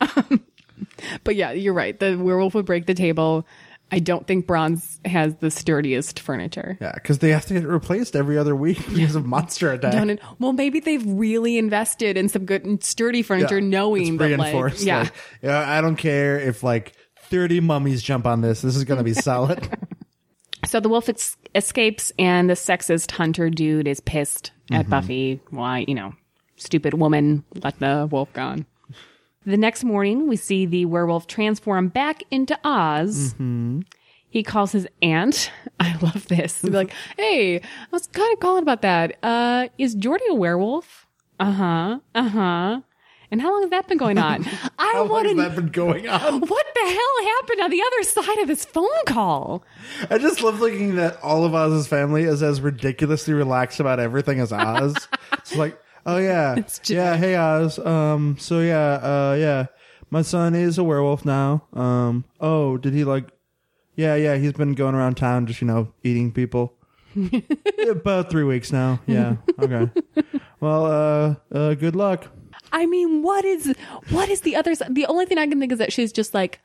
A: um, but yeah, you're right. The werewolf would break the table. I don't think bronze has the sturdiest furniture.
B: Yeah, because they have to get replaced every other week because of monster attack.
A: Well, maybe they've really invested in some good sturdy furniture,
B: Yeah,
A: knowing that like
B: reinforced.
A: yeah.
B: like, yeah, I don't care if like thirty mummies jump on this. This is going to be solid.
A: So the wolf ex- escapes, and the sexist hunter dude is pissed
B: Mm-hmm.
A: at Buffy. Why, you know, stupid woman, let the wolf gone. The next morning, we see the werewolf transform back into Oz.
B: Mm-hmm.
A: He calls his aunt. I love this. He'll be like, "Hey, I was kind of calling about that. Uh, is Jordy a werewolf? Uh huh. Uh huh. And how long has that been going on? I
B: How long
A: want
B: has
A: to.
B: that been going on?
A: What the hell happened on the other side of this phone call?
B: I just love looking that all of Oz's family is as ridiculously relaxed about everything as Oz. it's like, oh yeah,
A: just-
B: yeah, hey Oz. Um, so yeah, uh, yeah, my son is a werewolf now. Um, oh, did he like? Yeah, yeah, he's been going around town just you know eating people. About three weeks now. Yeah. Okay. Well, uh, uh, good luck.
A: I mean, what is what is the other side? The only thing I can think is that she's just like,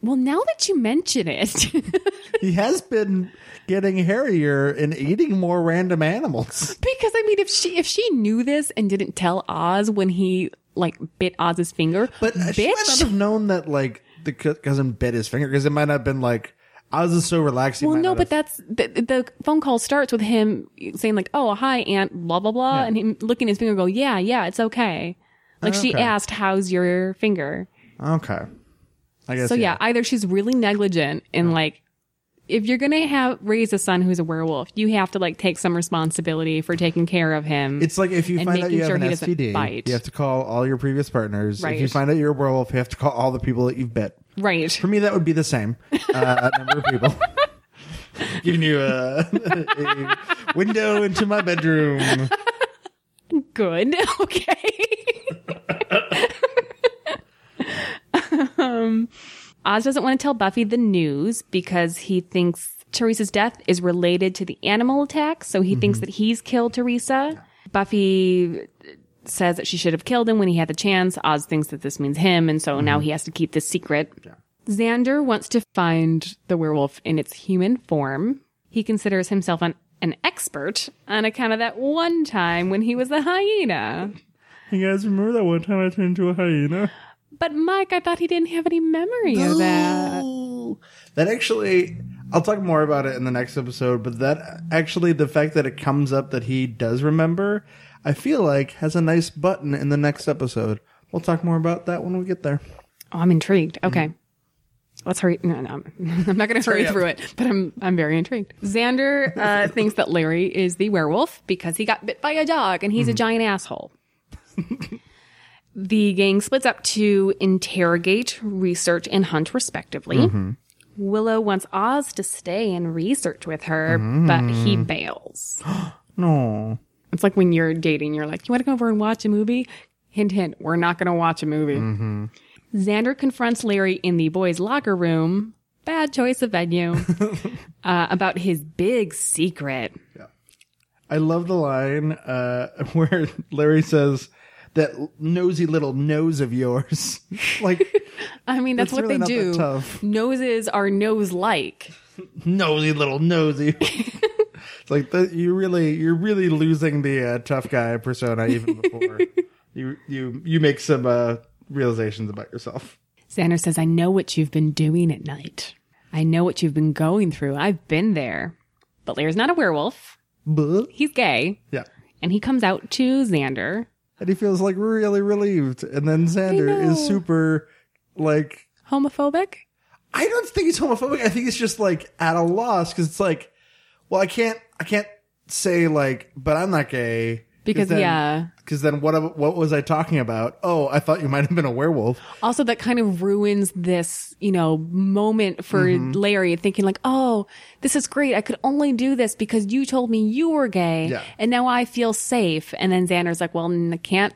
A: well, now that you mention it,
B: He has been getting hairier and eating more random animals.
A: because I mean, if she if she knew this and didn't tell Oz when he like bit Oz's finger,
B: But uh, she might not have known that like the cousin bit his finger because it might not have been like Oz is so relaxing.
A: Well, no, but that's the, the phone call starts with him saying like, "Oh, hi, aunt," blah blah blah,
B: Yeah.
A: and him looking at his finger, and go, "Yeah, yeah, it's okay." Like she
B: Okay.
A: asked, "How's your finger?"
B: okay. I guess
A: So yeah, either she's really negligent and like if you're gonna have raise a son who's a werewolf, you have to like take some responsibility for taking care of him.
B: It's like if you find out you have
A: sure
B: an
A: he
B: STD,
A: bite.
B: you have to call all your previous partners. If you find out you're a werewolf, you have to call all the people that you've bit.
A: right.
B: For me, that would be the same uh, number of people. Giving you a, a window into my bedroom.
A: Good. Okay. um, Oz doesn't want to tell Buffy the news because he thinks Teresa's death is related to the animal attack. So he thinks mm-hmm. that he's killed Teresa. Buffy says that she should have killed him when he had the chance. Oz thinks that this means him. And so now mm-hmm. he has to keep this secret. Xander wants to find the werewolf in its human form. He considers himself an, an expert on account of that one time when he was a hyena.
B: You guys remember that one time I turned into a hyena?
A: But Mike, I thought he didn't have any memory of that.
B: That actually, I'll talk more about it in the next episode, but that actually, the fact that it comes up that he does remember, I feel like has a nice button in the next episode. We'll talk more about that when we get there.
A: Oh, I'm intrigued. Okay. Let's hurry. No, no, I'm not going to hurry
B: hurry
A: through it, but I'm I'm very intrigued. Xander uh, thinks that Larry is the werewolf because he got bit by a dog and he's a giant asshole. the gang splits up to interrogate, research, and hunt respectively. Willow wants Oz to stay and research with her, but he bails.
B: No.
A: It's like when you're dating, you're like, you want to come over and watch a movie? Hint, hint, we're not going to watch a movie. Xander confronts Larry in the boys' locker room. Bad choice of venue. uh, about his big secret. Yeah.
B: I love the line uh, where Larry says, that nosy little nose of yours. like,
A: I mean, that's what
B: really
A: they do. Noses are nose like.
B: nosy little nosy. it's like the, you really, you're really losing the uh, tough guy persona even before you you you make some uh, realizations about yourself.
A: Xander says, I know what you've been doing at night. I know what you've been going through. I've been there. But Larry's not a werewolf.
B: But,
A: He's gay.
B: yeah,
A: And he comes out to Xander.
B: And he feels like really relieved, and then Xander is super like.
A: Homophobic?
B: I don't think he's homophobic. I think he's just like at a loss because it's like, well, I can't, I can't say like, but I'm not gay.
A: Because,
B: then,
A: yeah.
B: Because then what? What was I talking about? Oh, I thought you might have been a werewolf.
A: Also, that kind of ruins this, you know, moment for
B: Mm-hmm.
A: Larry thinking like, oh, this is great. I could only do this because you told me you were gay.
B: Yeah.
A: And now I feel safe. And then Xander's like, well, I can't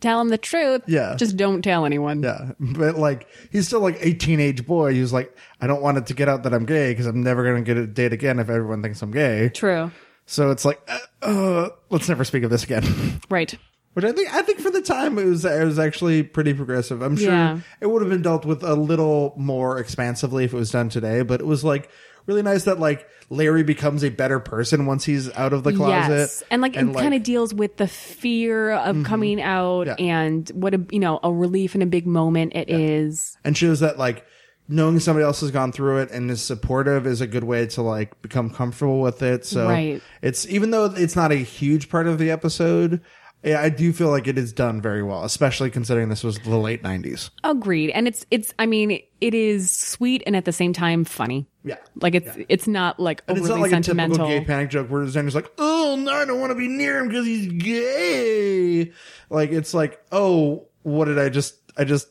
A: tell him the truth.
B: Yeah.
A: Just don't tell anyone.
B: Yeah, but like he's still like a teenage boy. He's like, I don't want it to get out that I'm gay because I'm never gonna get a date again if everyone thinks I'm gay.
A: True.
B: So it's like, uh, uh, let's never speak of this again.
A: Right.
B: Which I think I think for the time it was it was actually pretty progressive. I'm sure
A: Yeah.
B: it would have been dealt with a little more expansively if it was done today, but it was like really nice that like Larry becomes a better person once he's out of the closet.
A: Yes. And like it kind of deals with the fear of coming out
B: Mm-hmm. Yeah.
A: and what a, you know, a relief and a big moment it is.
B: and shows that like knowing somebody else has gone through it and is supportive is a good way to like become comfortable with it. So
A: Right.
B: it's even though it's not a huge part of the episode, yeah, I do feel like it is done very well, especially considering this was the late nineties.
A: Agreed. And it's, it's, I mean, it is sweet and at the same time funny.
B: Yeah.
A: Like it's, it's not like
B: And
A: overly
B: it's not like
A: sentimental.
B: a typical gay panic joke where Xander's like, "Oh no, I don't want to be near him because he's gay." Like it's like, "Oh, what did I just? I just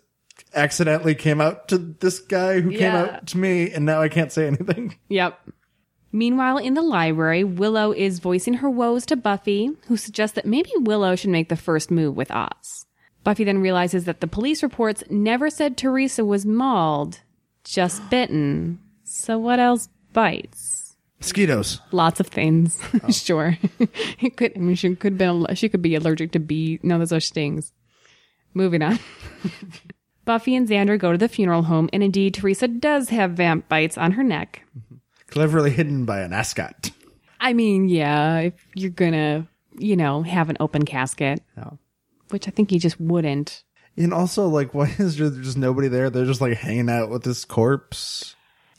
B: accidentally came out to this guy who came
A: Yeah.
B: out to me, and now I can't say anything."
A: Yep. Meanwhile, in the library, Willow is voicing her woes to Buffy, who suggests that maybe Willow should make the first move with Oz. Buffy then realizes that the police reports never said Teresa was mauled, just bitten. So what else bites?
B: Mosquitoes.
A: Lots of things. sure. it could, I mean, she could be, she could be allergic to bee. No, those are stings. Moving on. Buffy and Xander go to the funeral home, and indeed, Teresa does have vamp bites on her neck.
B: cleverly hidden by an ascot.
A: I mean, yeah, if you're gonna, you know, have an open casket,
B: No.
A: which I think you just wouldn't.
B: And also, like, why is there just nobody there? They're just like hanging out with this corpse.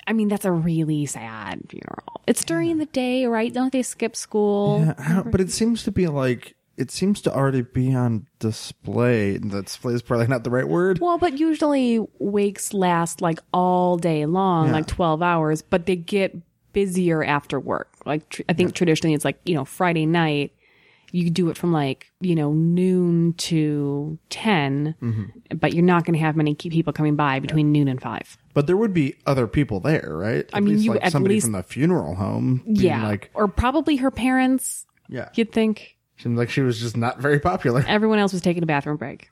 A: I mean, that's a really sad funeral. It's during the day, right? Don't they skip school?
B: Yeah, but it seems to be like it seems to already be on display. The display is probably not the right word.
A: Well, but usually wakes last like all day long,
B: Yeah.
A: like 12 hours, but they get busier after work. Like, tr- I think traditionally it's like, you know, Friday night, you do it from like, you know, noon to 10,
B: Mm-hmm.
A: but you're not going to have many people coming by between noon and 5.
B: But there would be other people there, right? At
A: mean,
B: least
A: you-
B: like somebody
A: least-
B: from the funeral home.
A: Yeah.
B: like
A: or probably her parents,
B: yeah,
A: you'd think.
B: Seems like she was just not very popular.
A: Everyone else was taking a bathroom break.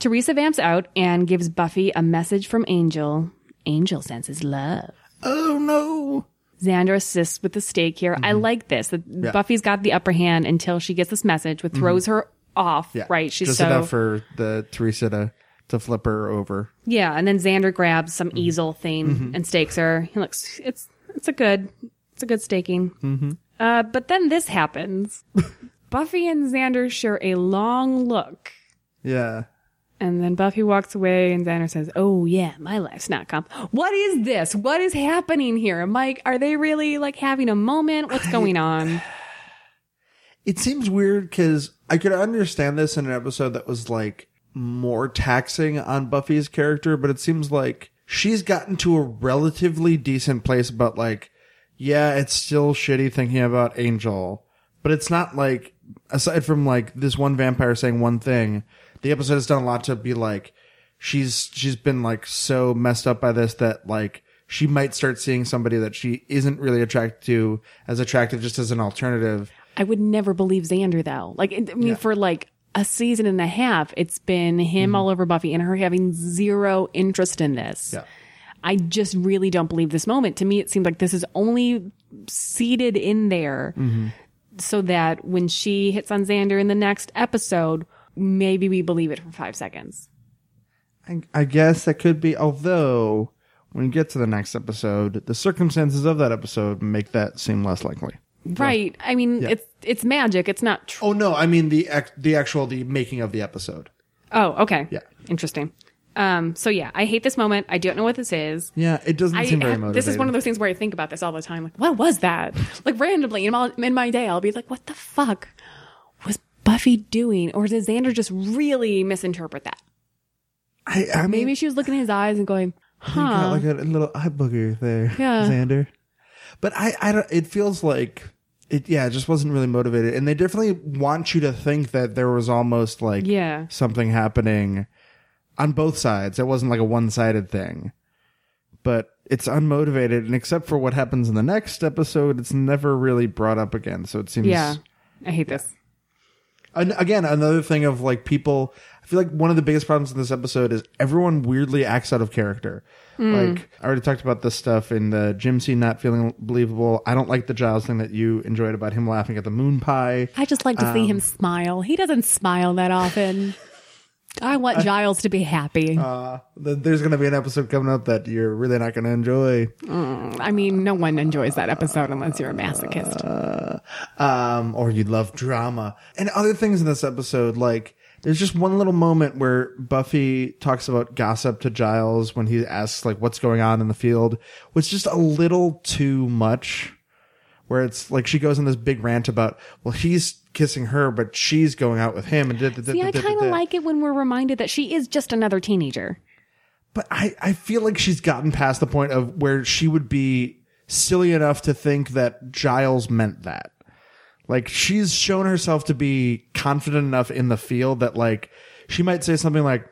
A: Teresa vamps out and gives Buffy a message from Angel. Angel senses love.
B: Oh no!
A: Xander assists with the stake here. I like this. That Buffy's got the upper hand until she gets this message, which throws her off.
B: Yeah,
A: Right? She's
B: just
A: so
B: enough for the Teresa to to flip her over.
A: yeah. And then Xander grabs some
B: Mm-hmm.
A: easel thing and stakes her. He looks. It's it's a good it's a good staking.
B: Mm-hmm.
A: Uh, but then this happens. Buffy and Xander share a long look.
B: Yeah,
A: And then Buffy walks away, and Xander says, "Oh yeah, my life's not comp. What is this? What is happening here, Mike? Are they really like having a moment? What's going on?"
B: it seems weird because I could understand this in an episode that was like more taxing on Buffy's character, but it seems like she's gotten to a relatively decent place about like, yeah, it's still shitty thinking about Angel, but it's not like, aside from like this one vampire saying one thing, the episode has done a lot to be like, she's, she's been like so messed up by this that like, she might start seeing somebody that she isn't really attracted to as attractive just as an alternative.
A: I would never believe Xander though. Like, I mean, for like a season and a half, it's been him mm-hmm. all over Buffy and her having zero interest in this.
B: Yeah.
A: I just really don't believe this moment. To me, it seems like this is only seated in there mm-hmm. So that when she hits on Xander in the next episode, maybe we believe it for five seconds.
B: I, I guess that could be, although when you get to the next episode, the circumstances of that episode make that seem less likely.
A: Right. I mean, it's it's magic. It's not. Tr-
B: Oh no, I mean the ac- the actual the making of the episode.
A: oh, okay.
B: Yeah.
A: Interesting. Um. So yeah, I hate this moment. I don't know what this is.
B: Yeah, it doesn't
A: I,
B: seem very motivating.
A: this is one of those things where I think about this all the time. Like, what was that? like randomly in my, in my day, I'll be like, what the fuck was Buffy doing? Or did Xander just really misinterpret that?
B: I, I mean,
A: Maybe she was looking in his eyes and going,
B: you got
A: huh.
B: like a, little eye booger there,
A: Yeah.
B: Xander. But I, I don't. It feels like it yeah, it just wasn't really motivated. And they definitely want you to think that there was almost like
A: Yeah.
B: something happening on both sides. It wasn't like a one sided thing. But it's unmotivated, and except for what happens in the next episode, it's never really brought up again. So it seems
A: Yeah. I hate this.
B: And again, another thing of like people, I feel like one of the biggest problems in this episode is everyone weirdly acts out of character. Hmm. Like I already talked about this stuff in the gym scene not feeling believable. I don't like the Giles thing that you enjoyed about him laughing at the moon pie.
A: I just like to see him um, smile. He doesn't smile that often. I want Giles to be happy.
B: Uh, th- there's going to be an episode coming up that you're really not going to enjoy.
A: I mean, no one enjoys that episode unless you're a masochist.
B: um, or you love drama and other things in this episode. Like there's just one little moment where Buffy talks about gossip to Giles when he asks like what's going on in the field, which is just a little too much. Where it's like she goes on this big rant about, well, he's kissing her, but she's going out with him. And da- da- da-
A: See, I kind of like it when we're reminded that she is just another teenager.
B: But I, I feel like she's gotten past the point of where she would be silly enough to think that Giles meant that. Like she's shown herself to be confident enough in the field that like she might say something like,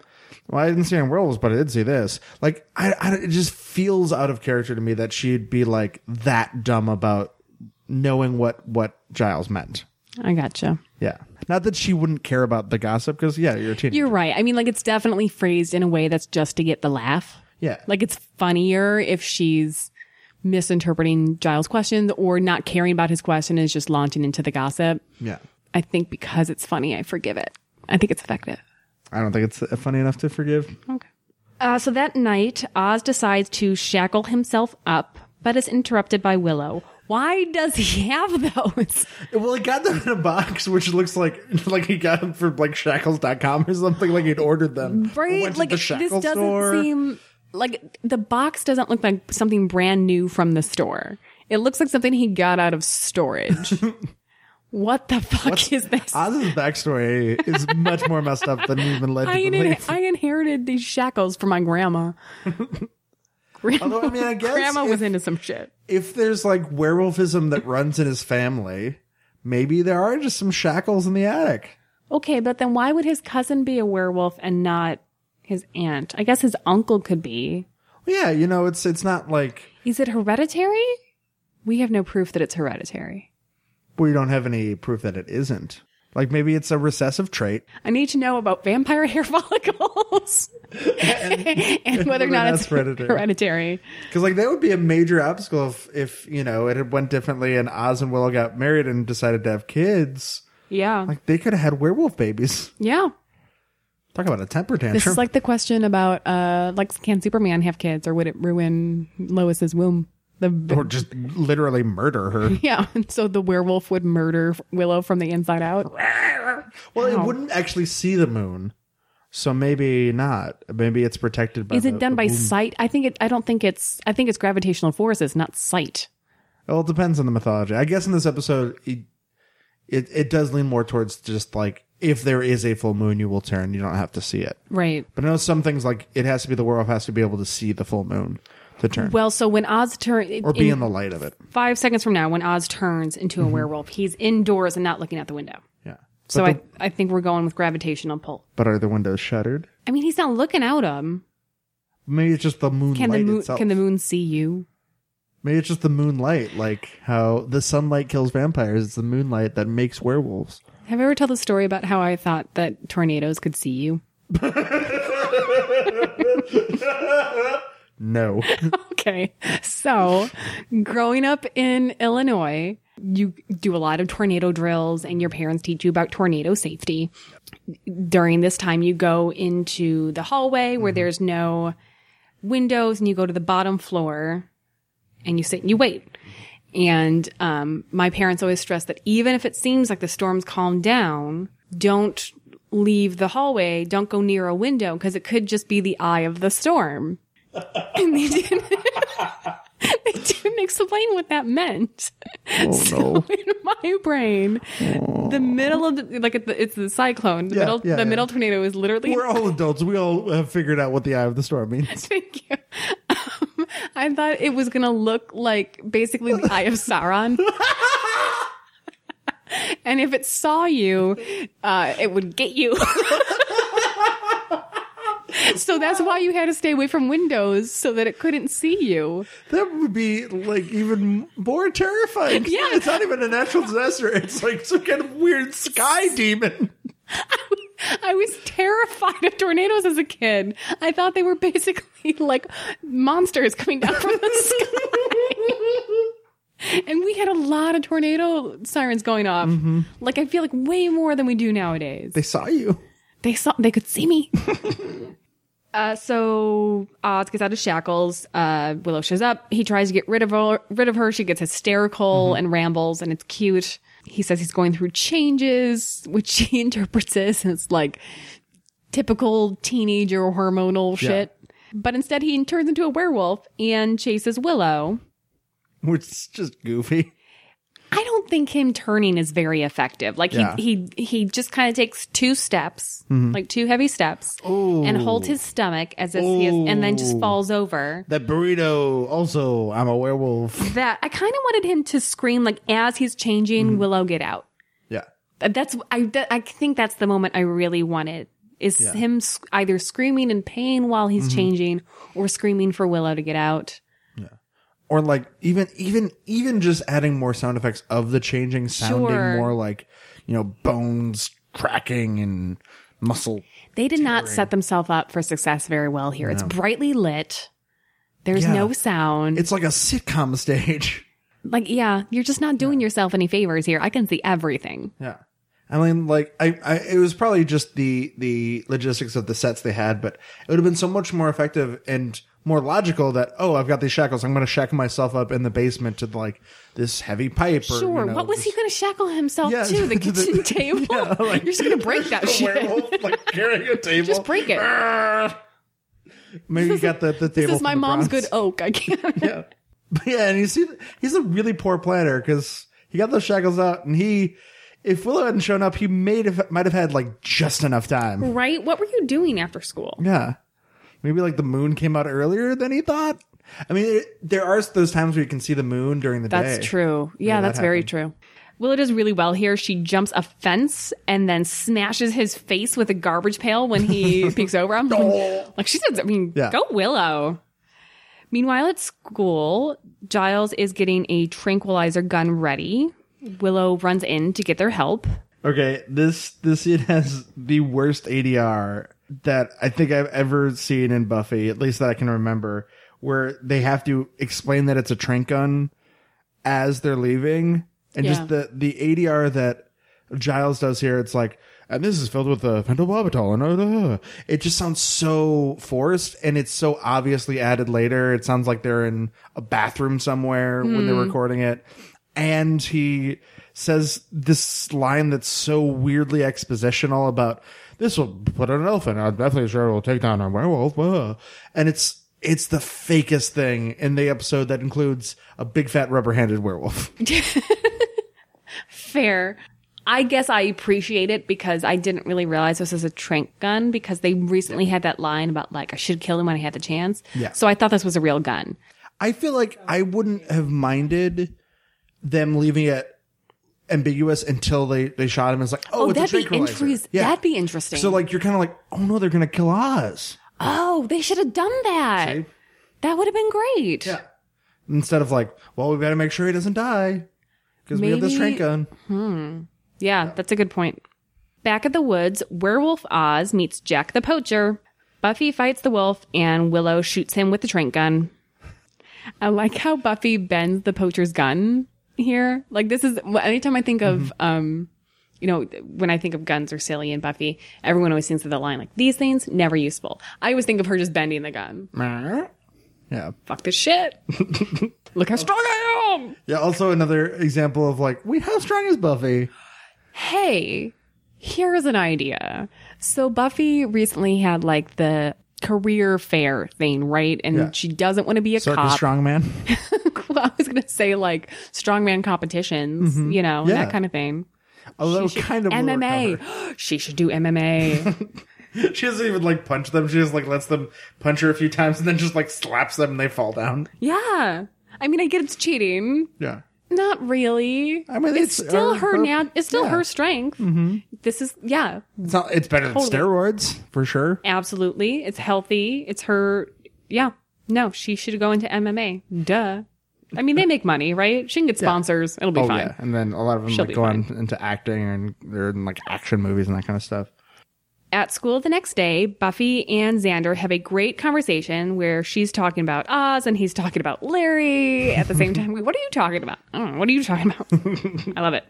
B: "Well, I didn't see any werewolves, but I did see this." Like I, I it just feels out of character to me that she'd be like that dumb about knowing what what Giles meant.
A: I gotcha.
B: Yeah, not that she wouldn't care about the gossip because yeah, you're a teenager.
A: You're right. I mean, like, it's definitely phrased in a way that's just to get the laugh.
B: yeah,
A: Like, it's funnier if she's misinterpreting Giles' questions or not caring about his question and is just launching into the gossip.
B: yeah.
A: I think because it's funny, I forgive it. I think it's effective.
B: I don't think it's uh, funny enough to forgive.
A: Okay. Uh, so that night, Oz decides to shackle himself up, but is interrupted by Willow. Why does he have those?
B: Well, he got them in a box, which looks like like he got them for like shackles.com or something. Like he'd ordered them.
A: Right? Like
B: the
A: this doesn't
B: store.
A: seem like the box doesn't look like something brand new from the store. It looks like something he got out of storage. what the fuck is this?
B: Oz's backstory is much more messed up than even led
A: I,
B: to
A: in-
B: believe.
A: I inherited these shackles from my grandma. grandma,
B: Although, I mean, I guess
A: grandma
B: if-
A: was into some shit.
B: If there's like werewolfism that runs in his family, maybe there are just some shackles in the attic.
A: Okay, but then why would his cousin be a werewolf and not his aunt? I guess his uncle could be.
B: Yeah, you know, it's it's not like
A: Is it hereditary? We have no proof that it's hereditary.
B: we don't have any proof that it isn't. Like maybe it's a recessive trait.
A: I need to know about vampire hair follicles and, whether or not it's
B: hereditary.
A: hereditary.
B: Because like that would be a major obstacle if, if you know it had went differently and Oz and Willow got married and decided to have kids.
A: Yeah.
B: Like they could have had werewolf babies.
A: yeah.
B: Talk about a temper tantrum.
A: This is like the question about uh like can Superman have kids or would it ruin Lois's womb? The
B: or just literally murder her.
A: yeah, and so the werewolf would murder Willow from the inside out.
B: Well, it oh. wouldn't actually see the moon, so maybe not. Maybe it's protected by.
A: Is
B: the-
A: it done
B: the
A: by
B: womb.
A: sight? I think it. I don't think it's. I think it's gravitational forces, not sight.
B: Well, it depends on the mythology. I guess in this episode, it, it it does lean more towards just like if there is a full moon, you will turn. You don't have to see it.
A: Right.
B: But I know some things like it has to be the werewolf has to be able to see the full moon to turn
A: Well, so when Oz turns,
B: or be in the light of it.
A: five seconds from now, when Oz turns into a mm-hmm. werewolf, he's indoors and not looking out the window.
B: Yeah.
A: So
B: the-
A: I, I think we're going with gravitational pull.
B: but are the windows shuttered?
A: I mean, he's not looking out them.
B: Maybe it's just the moonlight
A: Can the moon?
B: itself.
A: Can the moon see you?
B: Maybe it's just the moonlight, like how the sunlight kills vampires. It's the moonlight that makes werewolves.
A: Have I ever told the story about how I thought that tornadoes could see you?
B: No.
A: Okay. So, growing up in Illinois, you do a lot of tornado drills and your parents teach you about tornado safety. During this time, you go into the hallway where there's no windows and you go to the bottom floor and you sit and you wait. And um, my parents always stress that even if it seems like the storm's calmed down, don't leave the hallway, don't go near a window because it could just be the eye of the storm. and they didn't, they didn't explain what that meant.
B: Oh no.
A: In my brain, the middle of the, like it's the, it's the cyclone. The
B: Yeah,
A: middle,
B: yeah,
A: the
B: yeah.
A: middle tornado is literally
B: We're all adults. We all have figured out what the eye of the storm means.
A: Thank you. Um, I thought it was gonna look like basically the Eye of Sauron. and if it saw you, uh, it would get you. so that's why you had to stay away from windows so that it couldn't see you.
B: That would be like even more terrifying.
A: Yeah.
B: It's not even a natural disaster. It's like some kind of weird sky demon.
A: I was terrified of tornadoes as a kid. I thought they were basically like monsters coming down from the sky. and we had a lot of tornado sirens going off. Mm-hmm. Like I feel like way more than we do nowadays.
B: They saw you.
A: They saw they could see me. uh, so Oz gets out of shackles. Uh, Willow shows up. He tries to get rid of her. Rid of her. She gets hysterical and rambles, and it's cute. He says he's going through changes, which she interprets as like typical teenager hormonal shit. But instead, he turns into a werewolf and chases Willow.
B: Which is just goofy.
A: I don't think him turning is very effective. Like
B: Yeah.
A: he he he just kind of takes two steps, mm-hmm. like two heavy steps, and holds his stomach as if he is, and then just falls over.
B: That burrito, also, I'm a werewolf.
A: That I kind of wanted him to scream like as he's changing, mm-hmm. "Willow, get out!"
B: Yeah.
A: That's I that, I think that's the moment I really wanted is
B: Yeah.
A: him either screaming in pain while he's mm-hmm. changing or screaming for Willow to get out.
B: Or like even even even just adding more sound effects of the changing sounding
A: Sure.
B: more like, you know, bones cracking and muscle.
A: They did not set themselves up for success very well here. It's brightly lit. There's
B: Yeah.
A: no sound.
B: It's like a sitcom stage.
A: like, yeah, you're just not doing yourself any favors here. I can see everything.
B: Yeah. I mean, like, I, I, it was probably just the, the logistics of the sets they had, but it would have been so much more effective and more logical that, oh, I've got these shackles. I'm going to shackle myself up in the basement to like this heavy pipe or,
A: Sure.
B: you know,
A: what was he going to shackle himself
B: Yeah,
A: to? The
B: to the-
A: kitchen table?
B: Yeah, like-
A: you're just going to break that shit.
B: werewolf, like carrying a table.
A: Just break it.
B: Maybe you got the, the table.
A: This is my mom's
B: Bronx.
A: good oak. I can't.
B: yeah. But yeah, and you see, he's a really poor planner because he got those shackles out, and he, if Willow hadn't shown up, he may have might have had like just enough time.
A: Right? What were you doing after school?
B: Yeah, maybe like the moon came out earlier than he thought. I mean, it, there are those times where you can see the moon during the day.
A: That's true. Yeah,
B: that
A: that's very true. Willow does really well here. She jumps a fence and then smashes his face with a garbage pail when he peeks over him. Like she says, I mean,
B: Yeah.
A: go Willow. Meanwhile, at school, Giles is getting a tranquilizer gun ready. Willow runs in to get their help.
B: Okay, this this scene has the worst ADR that I think I've ever seen in Buffy, at least that I can remember, where they have to explain that it's a trank gun as they're leaving, and
A: Yeah.
B: just the the ADR that Giles does here, it's like, and this is filled with the pentobarbital, and uh, uh." it just sounds so forced, and it's so obviously added later. It sounds like they're in a bathroom somewhere when they're recording it, and he says this line that's so weirdly expositional about this will put an elephant. I'm definitely sure it will take down a werewolf, uh." and it's. It's the fakest thing in the episode that includes a big fat rubber handed werewolf.
A: Fair. I guess I appreciate it because I didn't really realize this was a trank gun because they recently had that line about like I should kill him when I had the chance.
B: Yeah.
A: So I thought this was a real gun.
B: I feel like I wouldn't have minded them leaving it ambiguous until they, they shot him. It's like, oh,
A: Oh,
B: it's
A: that'd be
B: tranquilizer.
A: interest- that'd be interesting.
B: So like, you're kind of like, oh no, they're going to kill Oz.
A: Oh, they should have done that.
B: See?
A: That would have been great.
B: Yeah. Instead of like, well, we've got to make sure he doesn't die because we have this trank gun. Hmm.
A: Yeah, that's a good point. Back at the woods, Werewolf Oz meets Jack the Poacher. Buffy fights the wolf, and Willow shoots him with the trank gun. I like how Buffy bends the poacher's gun here. Like this is anytime I think of, um, you know, when I think of guns or silly and Buffy, everyone always thinks of the line like these things never useful. I always think of her just bending the gun.
B: Yeah.
A: Fuck this shit. Look how strong I am.
B: Yeah. Also another example of like, wait, how strong is Buffy?
A: hey, here's an idea. So Buffy recently had like the career fair thing, right? And
B: Yeah.
A: she doesn't want to be a
B: Circus
A: cop.
B: strongman.
A: well, I was going to say like strongman competitions, you know,
B: Mm-hmm. Yeah.
A: that kind of thing.
B: Although kind of
A: MMA. she should do MMA.
B: She doesn't even like punch them. She just like lets them punch her a few times and then just like slaps them and they fall down.
A: yeah. I mean, I get it's cheating.
B: Yeah.
A: Not really.
B: I mean,
A: it's,
B: it's
A: still
B: her-
A: her,
B: her-
A: now. It's still
B: yeah.
A: her strength. Mm-hmm. This is yeah,
B: It's not. It's better than steroids for sure.
A: absolutely. It's healthy. It's her. Yeah. No, she should go into MMA. Duh. I mean, they make money, right? She can get sponsors. It'll be
B: Oh
A: fine.
B: yeah, and then a lot of them
A: She'll
B: like
A: be
B: go on into acting and they're in like action movies and that kind of stuff.
A: At school the next day, Buffy and Xander have a great conversation where she's talking about Oz and he's talking about Larry at the same time. What are you talking about? I don't know. What are you talking about? I love it.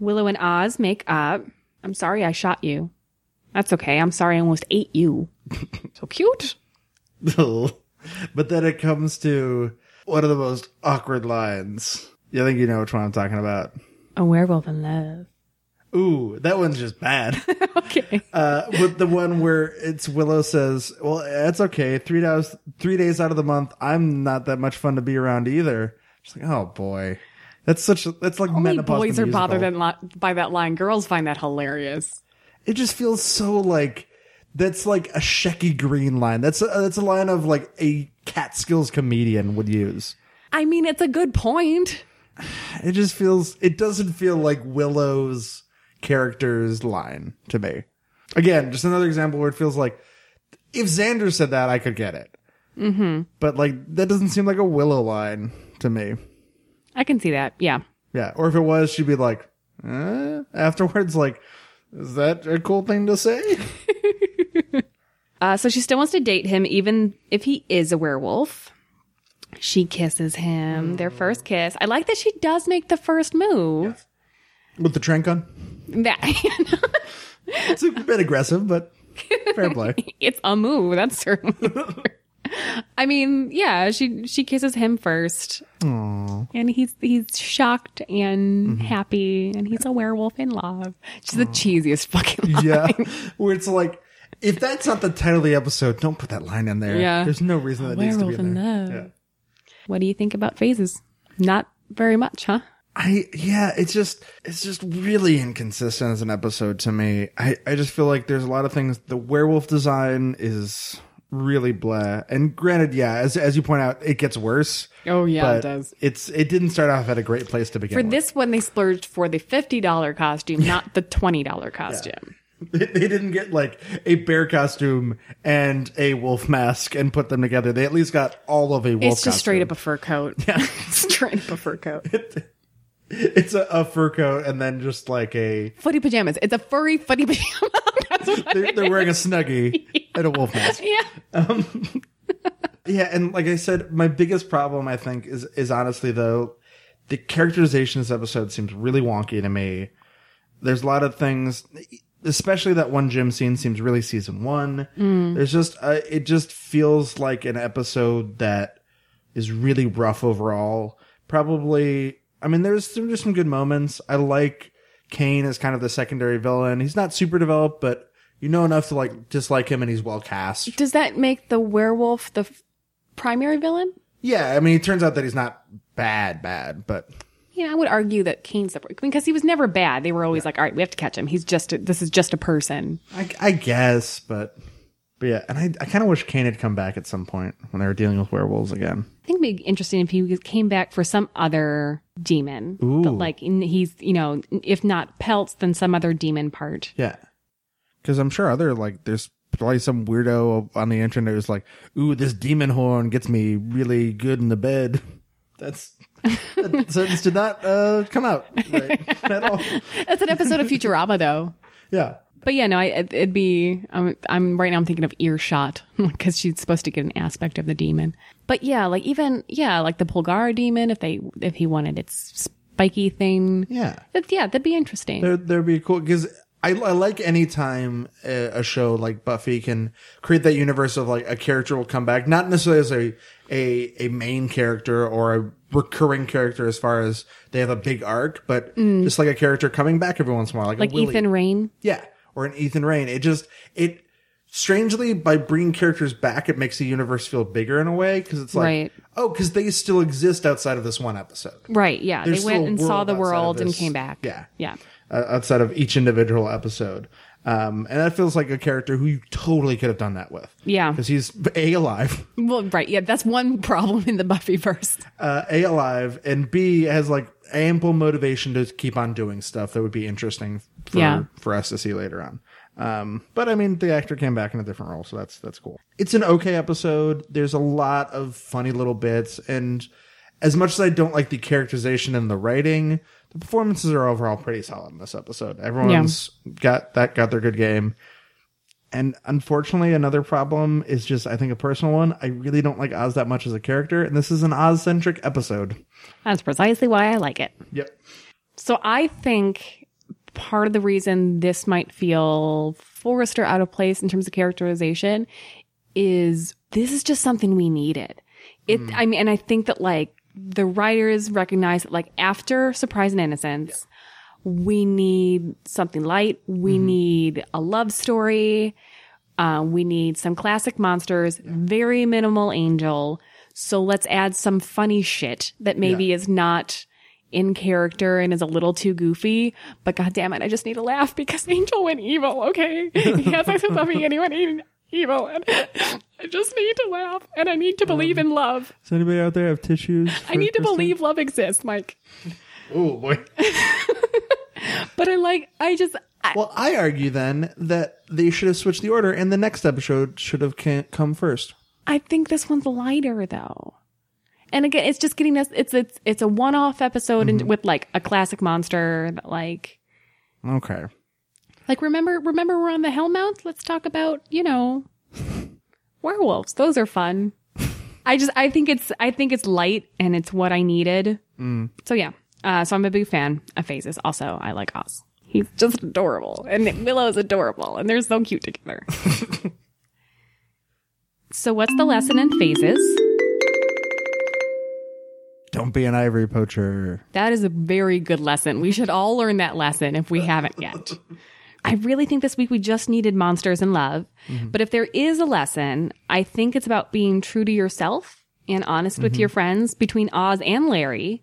A: Willow and Oz make up. I'm sorry I shot you. That's okay. I'm sorry I almost ate you. So cute.
B: but then it comes to one of the most awkward lines. You think you know which one I'm talking about?
A: A werewolf in love.
B: Ooh, that one's just bad.
A: Okay.
B: uh, with the one where it's Willow says, "Well, it's okay. Three days, three days out of the month, I'm not that much fun to be around either." She's like, "Oh boy, that's such. A, that's like
A: Only
B: menopause.
A: boys are bothered
B: musical.
A: in li- by that line. Girls find that hilarious.
B: It just feels so like that's like a Shecky Greene line. That's a, that's a line of like a Catskills comedian would use.
A: I mean, it's a good point.
B: It just feels. It doesn't feel like Willow's character's line to me. Again, just another example where it feels like if Xander said that, I could get it. Mm-hmm. But like that doesn't seem like a Willow line to me.
A: I can see that. Yeah.
B: Yeah, or if it was, she'd be like, eh? afterwards, like, is that a cool thing to say?
A: Uh, so she still wants to date him, even if he is a werewolf. She kisses him, their first kiss. I like that she does make the first move.
B: With the trank on,
A: That
B: it's a bit aggressive, but fair play.
A: it's a move. That's certainly. I mean, yeah, she she kisses him first, and he's he's shocked and mm-hmm. happy, and he's a werewolf in love. She's the cheesiest fucking. Line.
B: Yeah, where it's like, if that's not the title of the episode, don't put that line in there.
A: Yeah.
B: there's no reason that needs to be in
A: in
B: there.
A: love.
B: Yeah.
A: What do you think about phases? Not very much, huh?
B: I yeah, it's just it's just really inconsistent as an episode to me. I I just feel like there's a lot of things. The werewolf design is really blah. And granted, yeah, as as you point out, it gets worse.
A: Oh yeah, it does.
B: It's it didn't start off at a great place to begin
A: For
B: with.
A: this one, they splurged for the fifty dollar costume, not the twenty dollar costume.
B: They, they didn't get like a bear costume and a wolf mask and put them together. They at least got all of a wolf.
A: It's just straight up a fur coat. Yeah, straight up a fur coat.
B: It's a, a fur coat and then just like a.
A: Footy pajamas. It's a furry footy pajama.
B: They're, they're wearing a snuggie and a wolf mask.
A: yeah.
B: Yeah, and like I said, my biggest problem I think is is honestly though the characterization of this episode seems really wonky to me. There's a lot of things, especially that one gym scene seems really season one. There's just uh, it just feels like an episode that is really rough overall. Probably, I mean, there's there's some good moments. I like Cain as kind of the secondary villain. He's not super developed, but you know enough to like dislike him, and he's well cast.
A: Does that make the werewolf the f- primary villain?
B: Yeah, I mean, it turns out that he's not bad, bad, but
A: Yeah, I would argue that Cain's the because he was never bad. They were always like, "All right, we have to catch him. He's just a, this is just a person."
B: I, I guess, but but yeah, and I I kind of wish Cain had come back at some point when they were dealing with werewolves again.
A: I think it'd be interesting if he came back for some other demon,
B: Ooh.
A: but like in- he's you know if not pelts, then some other demon part.
B: Yeah, because I'm sure other like there's probably some weirdo on the internet who's like, "Ooh, this demon horn gets me really good in the bed." That's that sentence did not uh, come out right at all.
A: That's an episode of Futurama, though.
B: Yeah.
A: But yeah, no, I, it- it'd be. I'm, I'm right now. I'm thinking of earshot because she's supposed to get an aspect of the demon. But yeah, like even yeah, like the Pulgara demon. If they if he wanted its spiky thing,
B: Yeah.
A: that, yeah, that'd be interesting.
B: There, there'd be cool because I, I like any time a, a show like Buffy can create that universe of like a character will come back, not necessarily as a a a main character or a recurring character as far as they have a big arc, but mm. just like a character coming back every once in a while, like,
A: like. Ethan Rayne.
B: yeah, or an Ethan Rayne. It just it strangely by bringing characters back, it makes the universe feel bigger in a way because it's like
A: Right.
B: oh, because they still exist outside of this one episode.
A: Right. Yeah.
B: There's
A: they went and saw the world and came back.
B: Yeah.
A: Yeah.
B: uh, outside of each individual episode. Um, and that feels like a character who you totally could have done that with.
A: Yeah.
B: Because he's A, alive,
A: Well, right. Yeah, that's one problem in the Buffyverse.
B: uh, A, alive, and B, has like ample motivation to keep on doing stuff that would be interesting for,
A: Yeah.
B: for us to see later on. Um, but I mean, the actor came back in a different role, so that's, that's cool. It's an okay episode. There's a lot of funny little bits, and as much as I don't like the characterization and the writing, the performances are overall pretty solid in this episode. Everyone's got that got their good game. And unfortunately, another problem is just I think a personal one. I really don't like Oz that much as a character, and this is an Oz centric episode.
A: That's precisely why I like it.
B: Yep.
A: So I think part of the reason this might feel forced or out of place in terms of characterization is this is just something we needed. It, mm. I mean, and I think that like the writers recognize that like after Surprise and Innocence, we need something light. We need a love story. Uh, we need some classic monsters, very minimal angel. So let's add some funny shit that maybe
B: Yeah.
A: is not in character and is a little too goofy. But god damn it, I just need to laugh because Angel went evil, okay? he has sex with Buffy and he went evil. And I just need to laugh and I need to um, believe in love.
B: Does anybody out there have tissues?
A: I need to believe love exists, Mike.
B: Oh boy.
A: But I like, I just, I,
B: Well, I argue then that they should have switched the order, and the next episode should have ca- come first.
A: I think this one's lighter though. And again, it's just getting us. It's it's it's a one-off episode and mm-hmm. with like a classic monster that like
B: Okay.
A: Like remember remember we're on the Hellmouth? Let's talk about you know werewolves. Those are fun. I just I think it's I think it's light and it's what I needed. So yeah. Uh, so I'm a big fan of Phases. Also, I like Oz. He's just adorable, and Willow is adorable, and they're so cute together. so what's the lesson in Phases?
B: Don't be an ivory poacher.
A: That is a very good lesson. We should all learn that lesson if we haven't yet. I really think this week we just needed monsters and love. Mm-hmm. But if there is a lesson, I think it's about being true to yourself and honest with mm-hmm. your friends. Between Oz and Larry,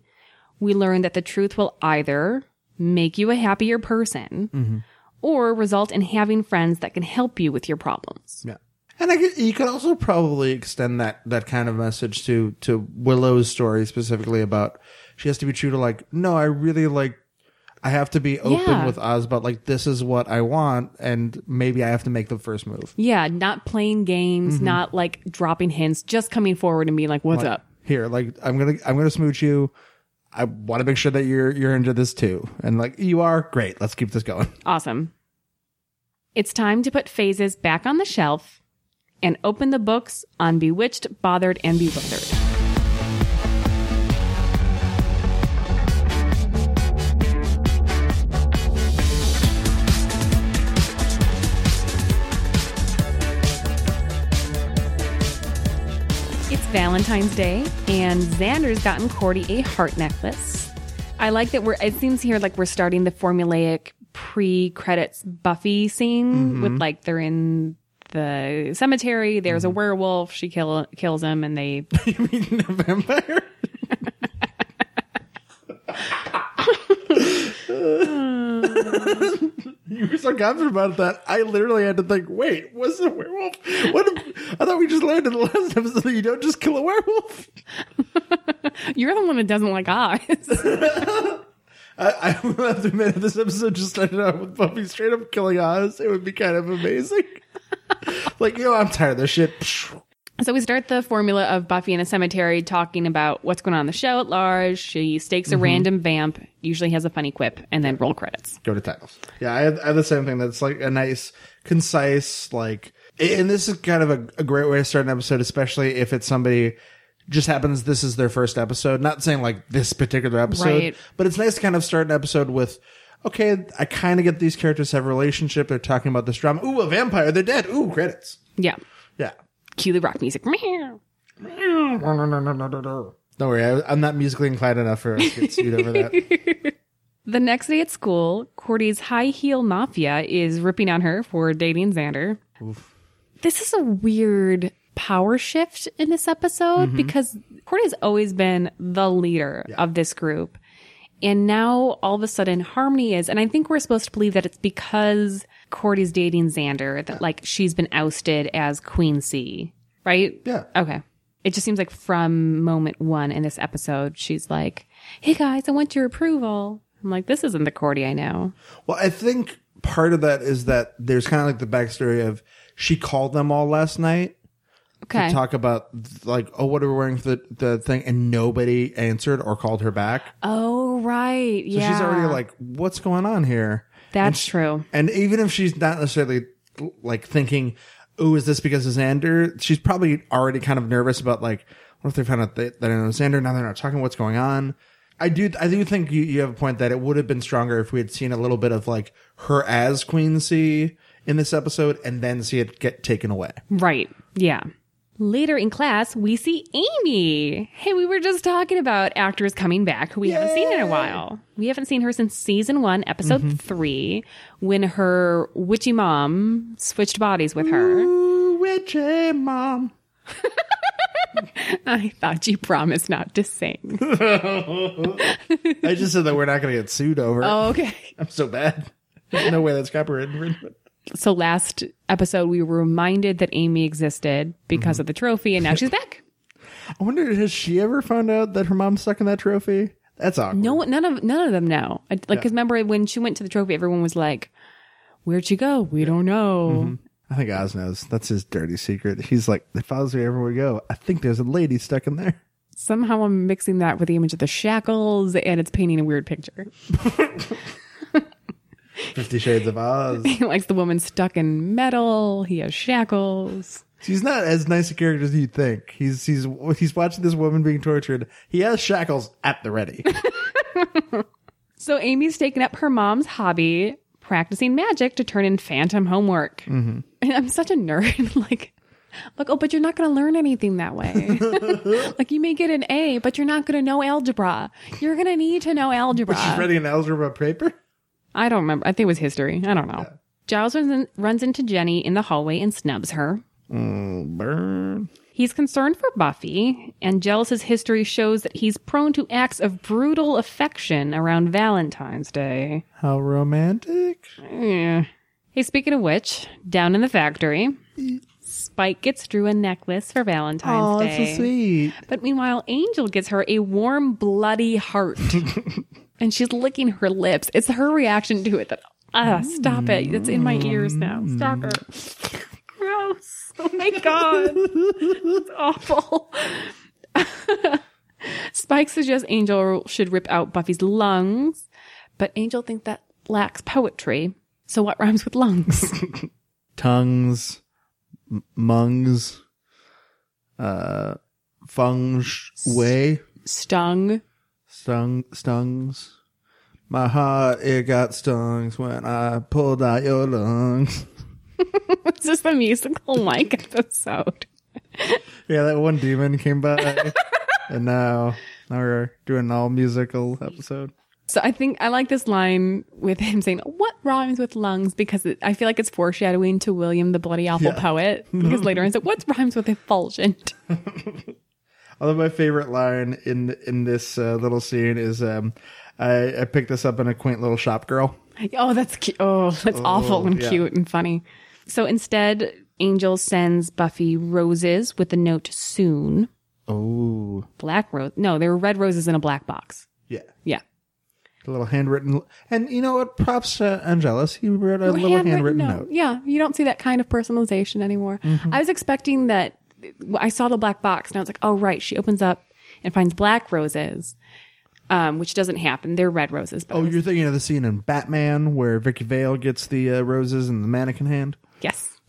A: we learned that the truth will either make you a happier person mm-hmm. or result in having friends that can help you with your problems.
B: Yeah. And I guess you could also probably extend that that kind of message to to Willow's story specifically about she has to be true to like no, I really like I have to be open
A: Yeah.
B: with Oz, but like this is what I want, and maybe I have to make the first move.
A: Yeah, not playing games, mm-hmm. not like dropping hints, just coming forward and being like, what's
B: Like,
A: up?
B: Here, like I'm gonna I'm gonna smooch you. I want to make sure that you're you're into this too, and like you are great. Let's keep this going.
A: Awesome. It's time to put phases back on the shelf and open the books on Bewitched, Bothered, and Bewildered. Valentine's Day, and Xander's gotten Cordy a heart necklace. I like that we're, it seems here like we're starting the formulaic pre credits Buffy scene mm-hmm. with like they're in the cemetery, there's a mm-hmm. werewolf, she kill, kills him, and they,
B: you mean a vampire? you were so confident about that. I literally had to think, wait, was it a werewolf? What if, I thought we just learned in the last episode that you don't just kill a werewolf.
A: you're the one that doesn't like eyes.
B: I, I will have to admit, if this episode just started out with Buffy straight up killing Oz, it would be kind of amazing. like, you know, I'm tired of this shit.
A: So we start the formula of Buffy in a cemetery talking about what's going on in the show at large. She stakes a mm-hmm. random vamp, usually has a funny quip, and then roll credits.
B: go to titles. Yeah, I have, I have the same thing. That's like a nice, concise, like, and this is kind of a, a great way to start an episode, especially if it's somebody just happens this is their first episode. Not saying like this particular episode,
A: Right.
B: but it's nice to kind of start an episode with. Okay, I kind of get these characters have a relationship. They're talking about this drama. Ooh, a vampire. They're dead. Ooh, credits.
A: Yeah.
B: Yeah.
A: Cue the rock music.
B: Don't worry, I, I'm not musically inclined enough for us to get sued over that.
A: The next day at school, Cordy's high heel mafia is ripping on her for dating Xander. This is a weird power shift in this episode mm-hmm. because Cordy's always been the leader of this group. And now all of a sudden Harmony is, and I think we're supposed to believe that it's because Cordy's dating Xander that like she's been ousted as Queen C, right?
B: Yeah.
A: Okay. It just seems like from moment one in this episode, she's like, Hey guys, I want your approval. I'm like, this isn't the Cordy I know.
B: Well, I think part of that is that there's kind of like the backstory of she called them all last night
A: Okay.
B: to talk about like, oh, what are we wearing for the, the thing? And nobody answered or called her back.
A: oh, right.
B: So
A: yeah.
B: she's already like, what's going on here?
A: That's true.
B: And even if she's not necessarily like thinking, oh, is this because of Xander? She's probably already kind of nervous about like, what if they found out that, that I know Xander? Now they're not talking what's going on. I do, I do think you, you have a point that it would have been stronger if we had seen a little bit of like her as Queen C in this episode and then see it get taken away.
A: Right. Yeah. Later in class, we see Amy. Hey, we were just talking about actors coming back who we haven't seen in a while. We haven't seen her since season one, episode mm-hmm. three, when her witchy mom switched bodies with her.
B: Ooh, witchy mom.
A: I thought you promised not to sing.
B: I just said that we're not going to get sued over.
A: Oh, okay.
B: I'm so bad. There's no way that's copyright infringement.
A: So last episode, we were reminded that Amy existed because mm-hmm. of the trophy, and now she's back.
B: I wonder, has she ever found out that her mom's stuck in that trophy? That's awkward.
A: No, none of none of them know. I- Like, because remember when she went to the trophy, everyone was like, "Where'd she go? We don't know." Mm-hmm.
B: I think Oz knows. That's his dirty secret. He's like, it follows me everywhere we go. I think there's a lady stuck in there.
A: Somehow I'm mixing that with the image of the shackles, and it's painting a weird picture.
B: Fifty Shades of Oz.
A: he likes the woman stuck in metal. He has shackles.
B: He's not as nice a character as you'd think. He's he's he's watching this woman being tortured. He has shackles at the ready.
A: So Amy's taken up her mom's hobby, practicing magic to turn in phantom homework. Mm-hmm. And I'm such a nerd. like, like, oh, but you're not going to learn anything that way. like, you may get an A, but you're not going to know algebra. You're going to need to know algebra.
B: But She's writing an algebra paper.
A: I don't remember. I think it was history. I don't know. Giles runs, in, runs into Jenny in the hallway and snubs her.
B: Mm, burn.
A: He's concerned for Buffy, and Giles's history shows that he's prone to acts of brutal affection around Valentine's Day.
B: How romantic.
A: Yeah. Hey, speaking of which, down in the factory, Spike gets Dru a necklace for Valentine's
B: Oh,
A: Day.
B: that's so sweet.
A: But meanwhile, Angel gets her a warm, bloody heart. and she's licking her lips. It's her reaction to it that, ah, stop it. It's in my ears now. Stop it. Gross. Oh my God. it's awful. Spike suggests Angel should rip out Buffy's lungs, but Angel thinks that lacks poetry. So what rhymes with lungs?
B: Tongues, m- mungs, uh, feng way,
A: Stung.
B: Stung, stungs. My heart, it got stung when I pulled out your lungs.
A: Is this the musical Mike episode?
B: Yeah, that one demon came by, and now now we're doing an all musical episode.
A: So I think I like this line with him saying, "What rhymes with lungs?" Because it, I feel like it's foreshadowing to William, the bloody awful
B: Yeah.
A: poet. Because later on, said, "What rhymes with effulgent?"
B: Although my favorite line in in this uh, little scene is, um, I, I picked this up in a quaint little shop girl.
A: Oh, that's cute. Oh, that's awful and
B: yeah.
A: cute and funny. So instead, Angel sends Buffy roses with the note "soon."
B: Oh,
A: Black rose? No, there were red roses in a black box.
B: yeah.
A: Yeah.
B: A little handwritten, and you know what? Props to Angelus. He wrote a little handwritten, note.
A: Yeah, you don't see that kind of personalization anymore.
B: Mm-hmm.
A: I was expecting that. I saw the black box and I was like, oh, right. She opens up and finds black roses, um, which doesn't happen. They're red roses. But
B: Oh, you're thinking of the scene in Batman where Vicky Vale gets the uh, roses in the mannequin hand.
A: yes.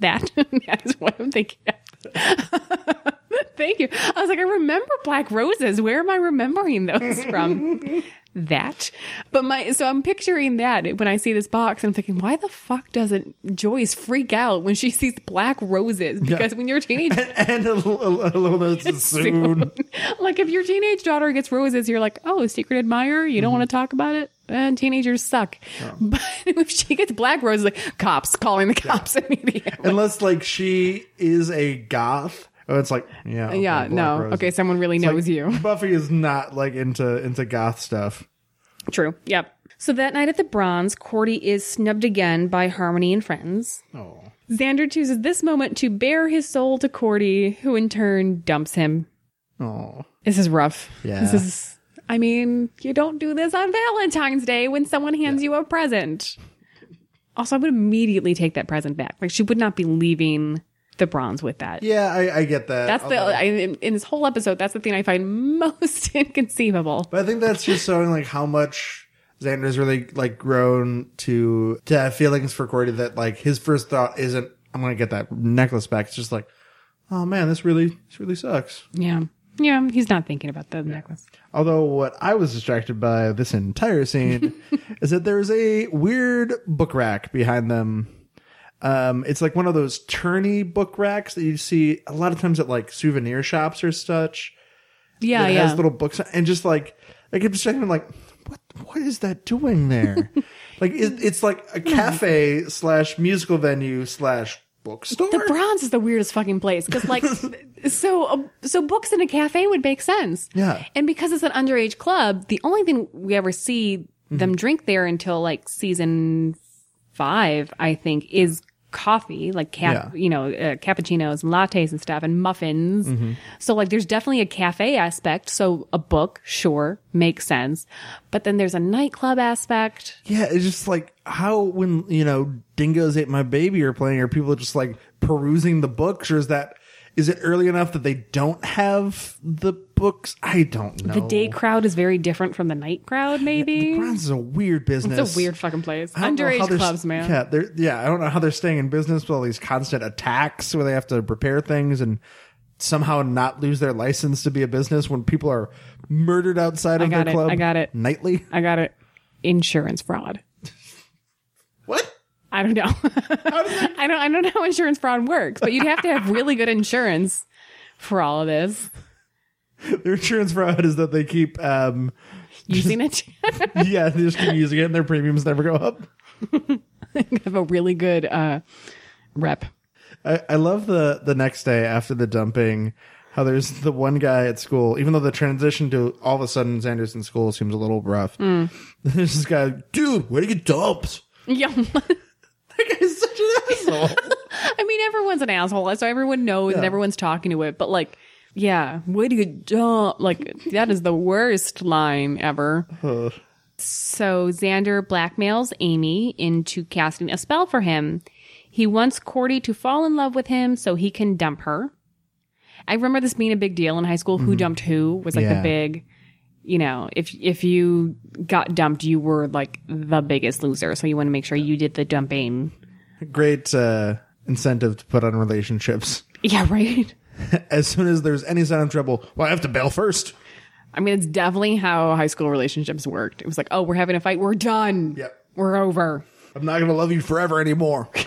A: that, that is what I'm thinking of. Thank you. I was like, I remember black roses. Where am I remembering those from? That. But my, so I'm picturing that when I see this box I'm thinking, why the fuck doesn't Joyce freak out when she sees black roses? Because when you're a teenager,
B: and a little, a little note says soon.
A: like if your teenage daughter gets roses, you're like, oh, secret admirer. You don't
B: Mm-hmm.
A: want to talk about it. And teenagers suck.
B: Oh.
A: But if she gets black roses, like cops calling the cops immediately.
B: Unless like she is a goth Oh, it's like yeah, okay,
A: yeah,
B: Black
A: no.
B: Rose.
A: Okay, someone really
B: It's like,
A: knows you.
B: Buffy is not like into into goth stuff.
A: True. Yep. So that night at the Bronze, Cordy is snubbed again by Harmony and friends.
B: Oh,
A: Xander chooses this moment to bare his soul to Cordy, who in turn dumps him.
B: oh,
A: This is rough.
B: Yeah.
A: This is, I mean, you don't do this on Valentine's Day when someone hands you a present. Also, I would immediately take that present back. Like, she would not be leaving the bronze with that.
B: yeah, I, I get that.
A: That's the, I, in in this whole episode, that's the thing I find most inconceivable.
B: But I think that's just showing like how much Xander's really like grown to to have feelings for Cordy. That like his first thought isn't I'm gonna get that necklace back. It's just like, oh man, this really this really sucks.
A: Yeah. Yeah, he's not thinking about the necklace.
B: Although what I was distracted by this entire scene is that there's a weird book rack behind them. Um, it's like one of those turny book racks that you see a lot of times at like souvenir shops or such.
A: Yeah,
B: that
A: yeah.
B: has little books and just like I kept checking I'm like what what is that doing there like it, it's like a cafe slash musical venue slash bookstore
A: the bronze is the weirdest fucking place because like so uh, so books in a cafe would make sense
B: Yeah.
A: and because it's an underage club the only thing we ever see them drink there until like season five i think is coffee like cap
B: Yeah.
A: you know uh, cappuccinos and lattes and stuff and muffins. So like there's definitely a cafe aspect. So a book sure makes sense. But then there's a nightclub aspect.
B: Yeah it's just like how when you know dingoes ate my baby are playing are people just like perusing the books or is that is it early enough that they don't have the books i don't know
A: the day crowd is very different from the night crowd maybe
B: Bronze is a weird business
A: It's a weird fucking place.
B: I don't know how
A: Underage
B: they're-
A: clubs, man.
B: Yeah, they're yeah. I don't know how they're staying in business with all these constant attacks where they have to prepare things and somehow not lose their license to be a business when people are murdered outside of
A: got
B: their
A: it,
B: club.
A: I got it.
B: nightly.
A: I got it. Insurance fraud.
B: What?
A: I don't know. I don't. I don't know how insurance fraud works, but you'd have to have really good insurance for all of this.
B: Their insurance fraud is that they keep um
A: Using it,
B: yeah they just keep using it and their premiums never go up.
A: have a really good uh, rep.
B: I, I love the the next day after the dumping. How there's the one guy at school, even though the transition to all of a sudden Sanderson school seems a little rough.
A: Mm.
B: There's this guy, dude, where do you get dumped?
A: Yeah.
B: That guy's such an asshole.
A: I mean, everyone's an asshole, so everyone knows and everyone's talking to it. But like, yeah, way to go, dump. Like that is the worst line ever. So Xander blackmails Amy into casting a spell for him. He wants Cordy to fall in love with him so he can dump her. I remember this being a big deal in high school. Who mm-hmm. dumped who was like
B: Yeah.
A: the big, you know, if if you got dumped, you were like the biggest loser. So you want to make sure you did the dumping.
B: Great uh, incentive to put on relationships.
A: Yeah, right.
B: As soon as there's any sign of trouble, well, I have to bail first.
A: I mean, it's definitely how high school relationships worked. It was like, oh, we're having a fight. We're done.
B: Yep.
A: We're over.
B: I'm not going to love you forever anymore.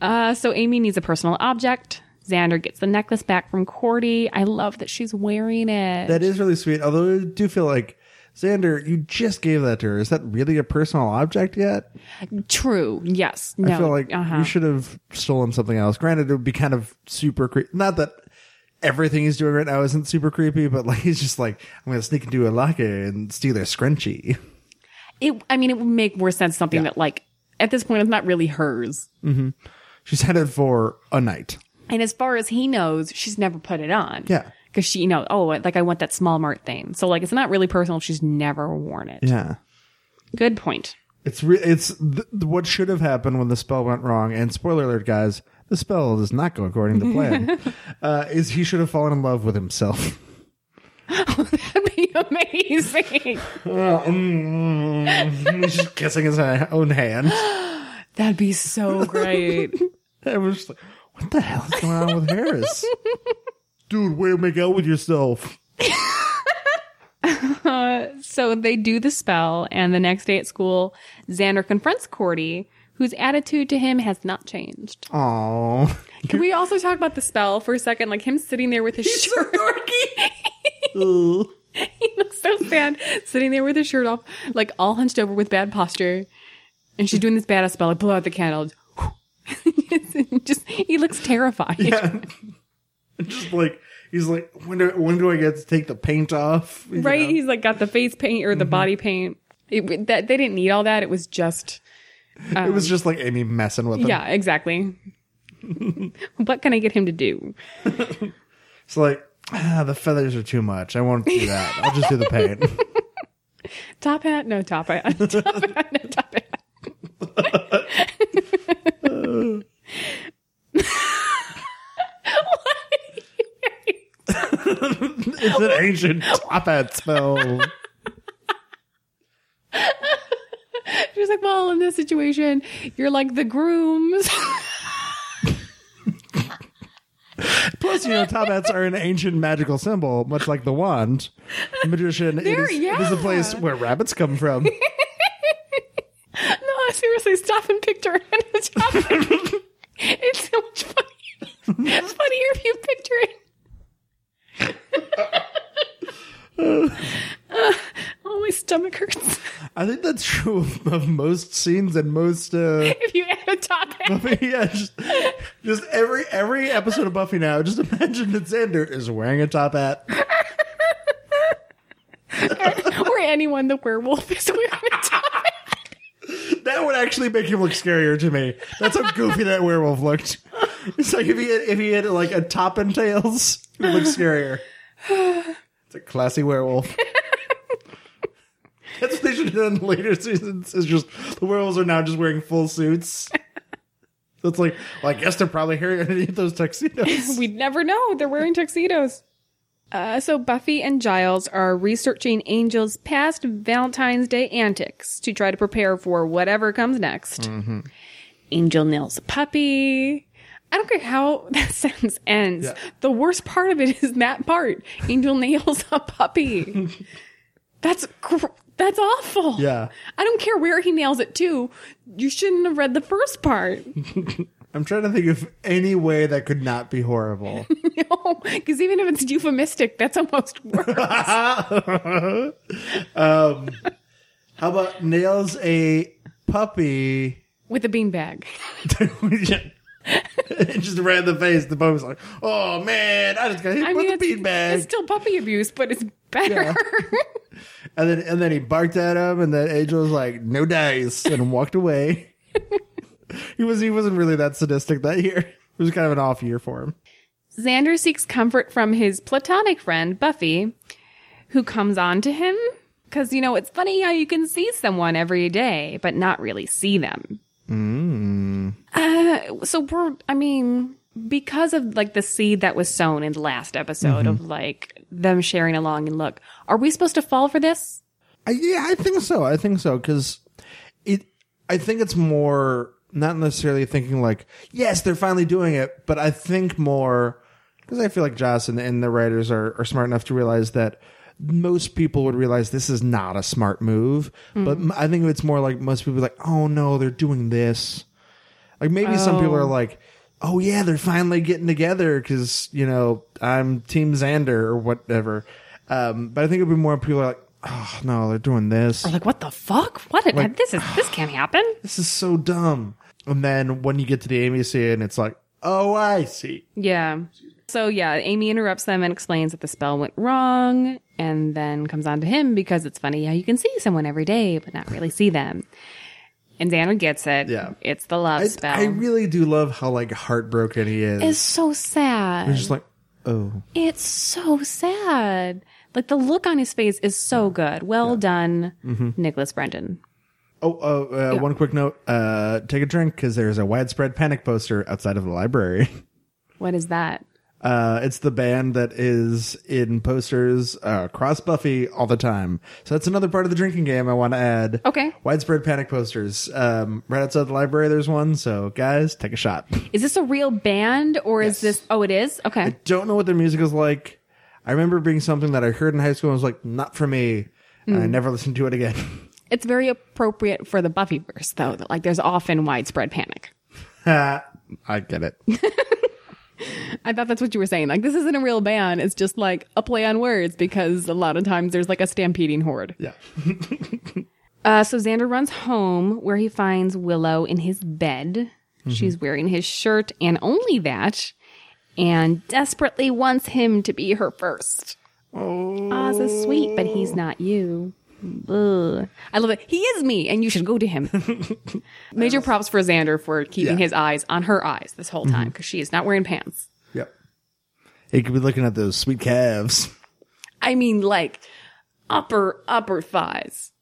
A: Uh, so Amy needs a personal object. Xander gets the necklace back from Cordy. I love that she's wearing it.
B: that is really sweet. Although I do feel like, Xander, you just gave that to her. Is that really a personal object yet?
A: True. Yes. No.
B: I feel like
A: uh-huh.
B: you should have stolen something else. Granted, it would be kind of super creepy. Not that everything he's doing right now isn't super creepy, but like he's just like, I'm going to sneak into a locker and steal their scrunchie.
A: It. I mean, it would make more sense something
B: Yeah.
A: that like at this point is not really hers.
B: She's headed for a night.
A: And as far as he knows, she's never put it on.
B: Yeah.
A: Because she, you know, oh, like I want that small mart thing. So like, it's not really personal if she's never worn it.
B: Yeah.
A: Good point.
B: It's re- it's th- what should have happened when the spell went wrong. And spoiler alert, guys, the spell does not go according to plan. uh, is he should have fallen in love with himself?
A: That'd be amazing.
B: He's just kissing his own hand.
A: That'd be so great.
B: I was just like, what the hell is going on with Harris? Dude, way to make out with yourself.
A: Uh, so they do the spell, and the next day at school, Xander confronts Cordy, whose attitude to him has not changed.
B: Aww.
A: Can we also talk about the spell for a second? Like him sitting there with his shirt.
B: Ugh.
A: he looks so sad, sitting there with his shirt off, like all hunched over with bad posture. And she's doing this badass spell, like blow out the candle. just he looks terrified.
B: Yeah. just like he's like, when do when do I get to take the paint off? You
A: right?
B: know?
A: He's like got the face paint or the body paint. It, that they didn't need all that. It was just
B: it was just like Amy messing with him.
A: yeah, exactly. what can I get him to do?
B: It's like ah, the feathers are too much. I won't do that. I'll just do the paint.
A: Top hat? No top hat. top hat? No top hat.
B: it's an ancient top hat spell.
A: She's like, well, in this situation, you're like the grooms.
B: Plus, you know, top hats are an ancient magical symbol, much like the wand. The magician, it
A: There-
B: is, it is a place where rabbits come from.
A: seriously, stop and picture it. It's, it's so much funnier. It's funnier if you picture it. Uh, oh, my stomach hurts.
B: I think that's true of, of most scenes and most. Uh,
A: If you add a top hat.
B: Buffy, yeah, just, just every every episode of Buffy now. Just imagine that Xander is wearing a top hat.
A: or anyone the werewolf is wearing a top hat.
B: That would actually make him look scarier to me. That's how goofy that werewolf looked. It's like if he had, if he had like a top and tails, he would look scarier. It's a classy werewolf. That's what they should have done in later seasons. Is just the werewolves are now just wearing full suits. So it's like, well, I guess they're probably here underneath those tuxedos.
A: We'd never know. They're wearing tuxedos. Uh, so Buffy and Giles are researching Angel's past Valentine's Day antics to try to prepare for whatever comes next. Angel nails a puppy. I don't care how that sentence ends.
B: Yeah.
A: The worst part of it is that part. Angel nails a puppy. That's gr- that's awful.
B: Yeah.
A: I don't care where he nails it to. You shouldn't have read the first part.
B: I'm trying to think of any way that could not be horrible.
A: No, because even if it's euphemistic, that's almost worse.
B: Um, how about nails a puppy?
A: With a beanbag.
B: just right in the face. The was like, "Oh man, I just got hit
A: I
B: with
A: mean,
B: a beanbag."
A: it's still puppy abuse, but it's better.
B: And then and then he barked at him, and then Angel was like, "No dice," and walked away. He was he wasn't really that sadistic that year. It was kind of an off year for him.
A: Xander seeks comfort from his platonic friend, Buffy, who comes on to him. Because, you know, it's funny how you can see someone every day, but not really see them. Uh, so we're, I mean, because of like the seed that was sown in the last episode of like them sharing along and look, are we supposed to fall for this?
B: I, yeah, I think so. I think so because it. I think it's more not necessarily thinking like, yes, they're finally doing it, but I think more because I feel like Joss and, and the writers are, are smart enough to realize that most people would realize this is not a smart move. But I think it's more like most people are like, oh no, they're doing this. Like maybe some people are like, oh yeah, they're finally getting together because you know I'm Team Xander or whatever. Um, but I think it'd be more people are like, oh no, they're doing this.
A: Like, what the fuck? What? this is, this can't happen.
B: This is so dumb. And then when you get to the Amy scene, it's like, oh, I see.
A: Yeah. So yeah, Amy interrupts them and explains that the spell went wrong and then comes on to him because it's funny how you can see someone every day but not really see them. And Xander gets it.
B: Yeah.
A: It's the love
B: I,
A: spell.
B: I really do love how like heartbroken he is.
A: it's so sad.
B: He's just like, oh,
A: it's so sad. Like the look on his face is so good. Well done,
B: Mm-hmm.
A: Nicholas Brendon.
B: Oh, oh. Uh, One quick note: uh, take a drink because there's a widespread panic poster outside of the library.
A: What is that?
B: Uh, it's the band that is in posters uh, across Buffy all the time. So that's another part of the drinking game I want to add.
A: Okay.
B: Widespread panic posters. Um, right outside the library, there's one. So guys, take a shot.
A: Is this a real band or is this? Oh, it is. Okay.
B: I don't know what their music is like. I remember being something that I heard in high school and was like, not for me. And I never listened to it again.
A: It's very appropriate for the Buffyverse, though. That like there's often widespread panic.
B: I get it.
A: I thought that's what you were saying. Like this isn't a real ban. It's just like a play on words because a lot of times there's like a stampeding horde.
B: Yeah.
A: Uh, so Xander runs home where he finds Willow in his bed. She's wearing his shirt and only that. and desperately wants him to be her first.
B: Oh,
A: Oz is sweet, but he's not you. Ugh. I love it. He is me, and you should go to him. Major props for Xander for keeping
B: Yeah.
A: his eyes on her eyes this whole time because she is not wearing pants.
B: Yep. He could be looking at those sweet calves.
A: I mean, like upper upper thighs.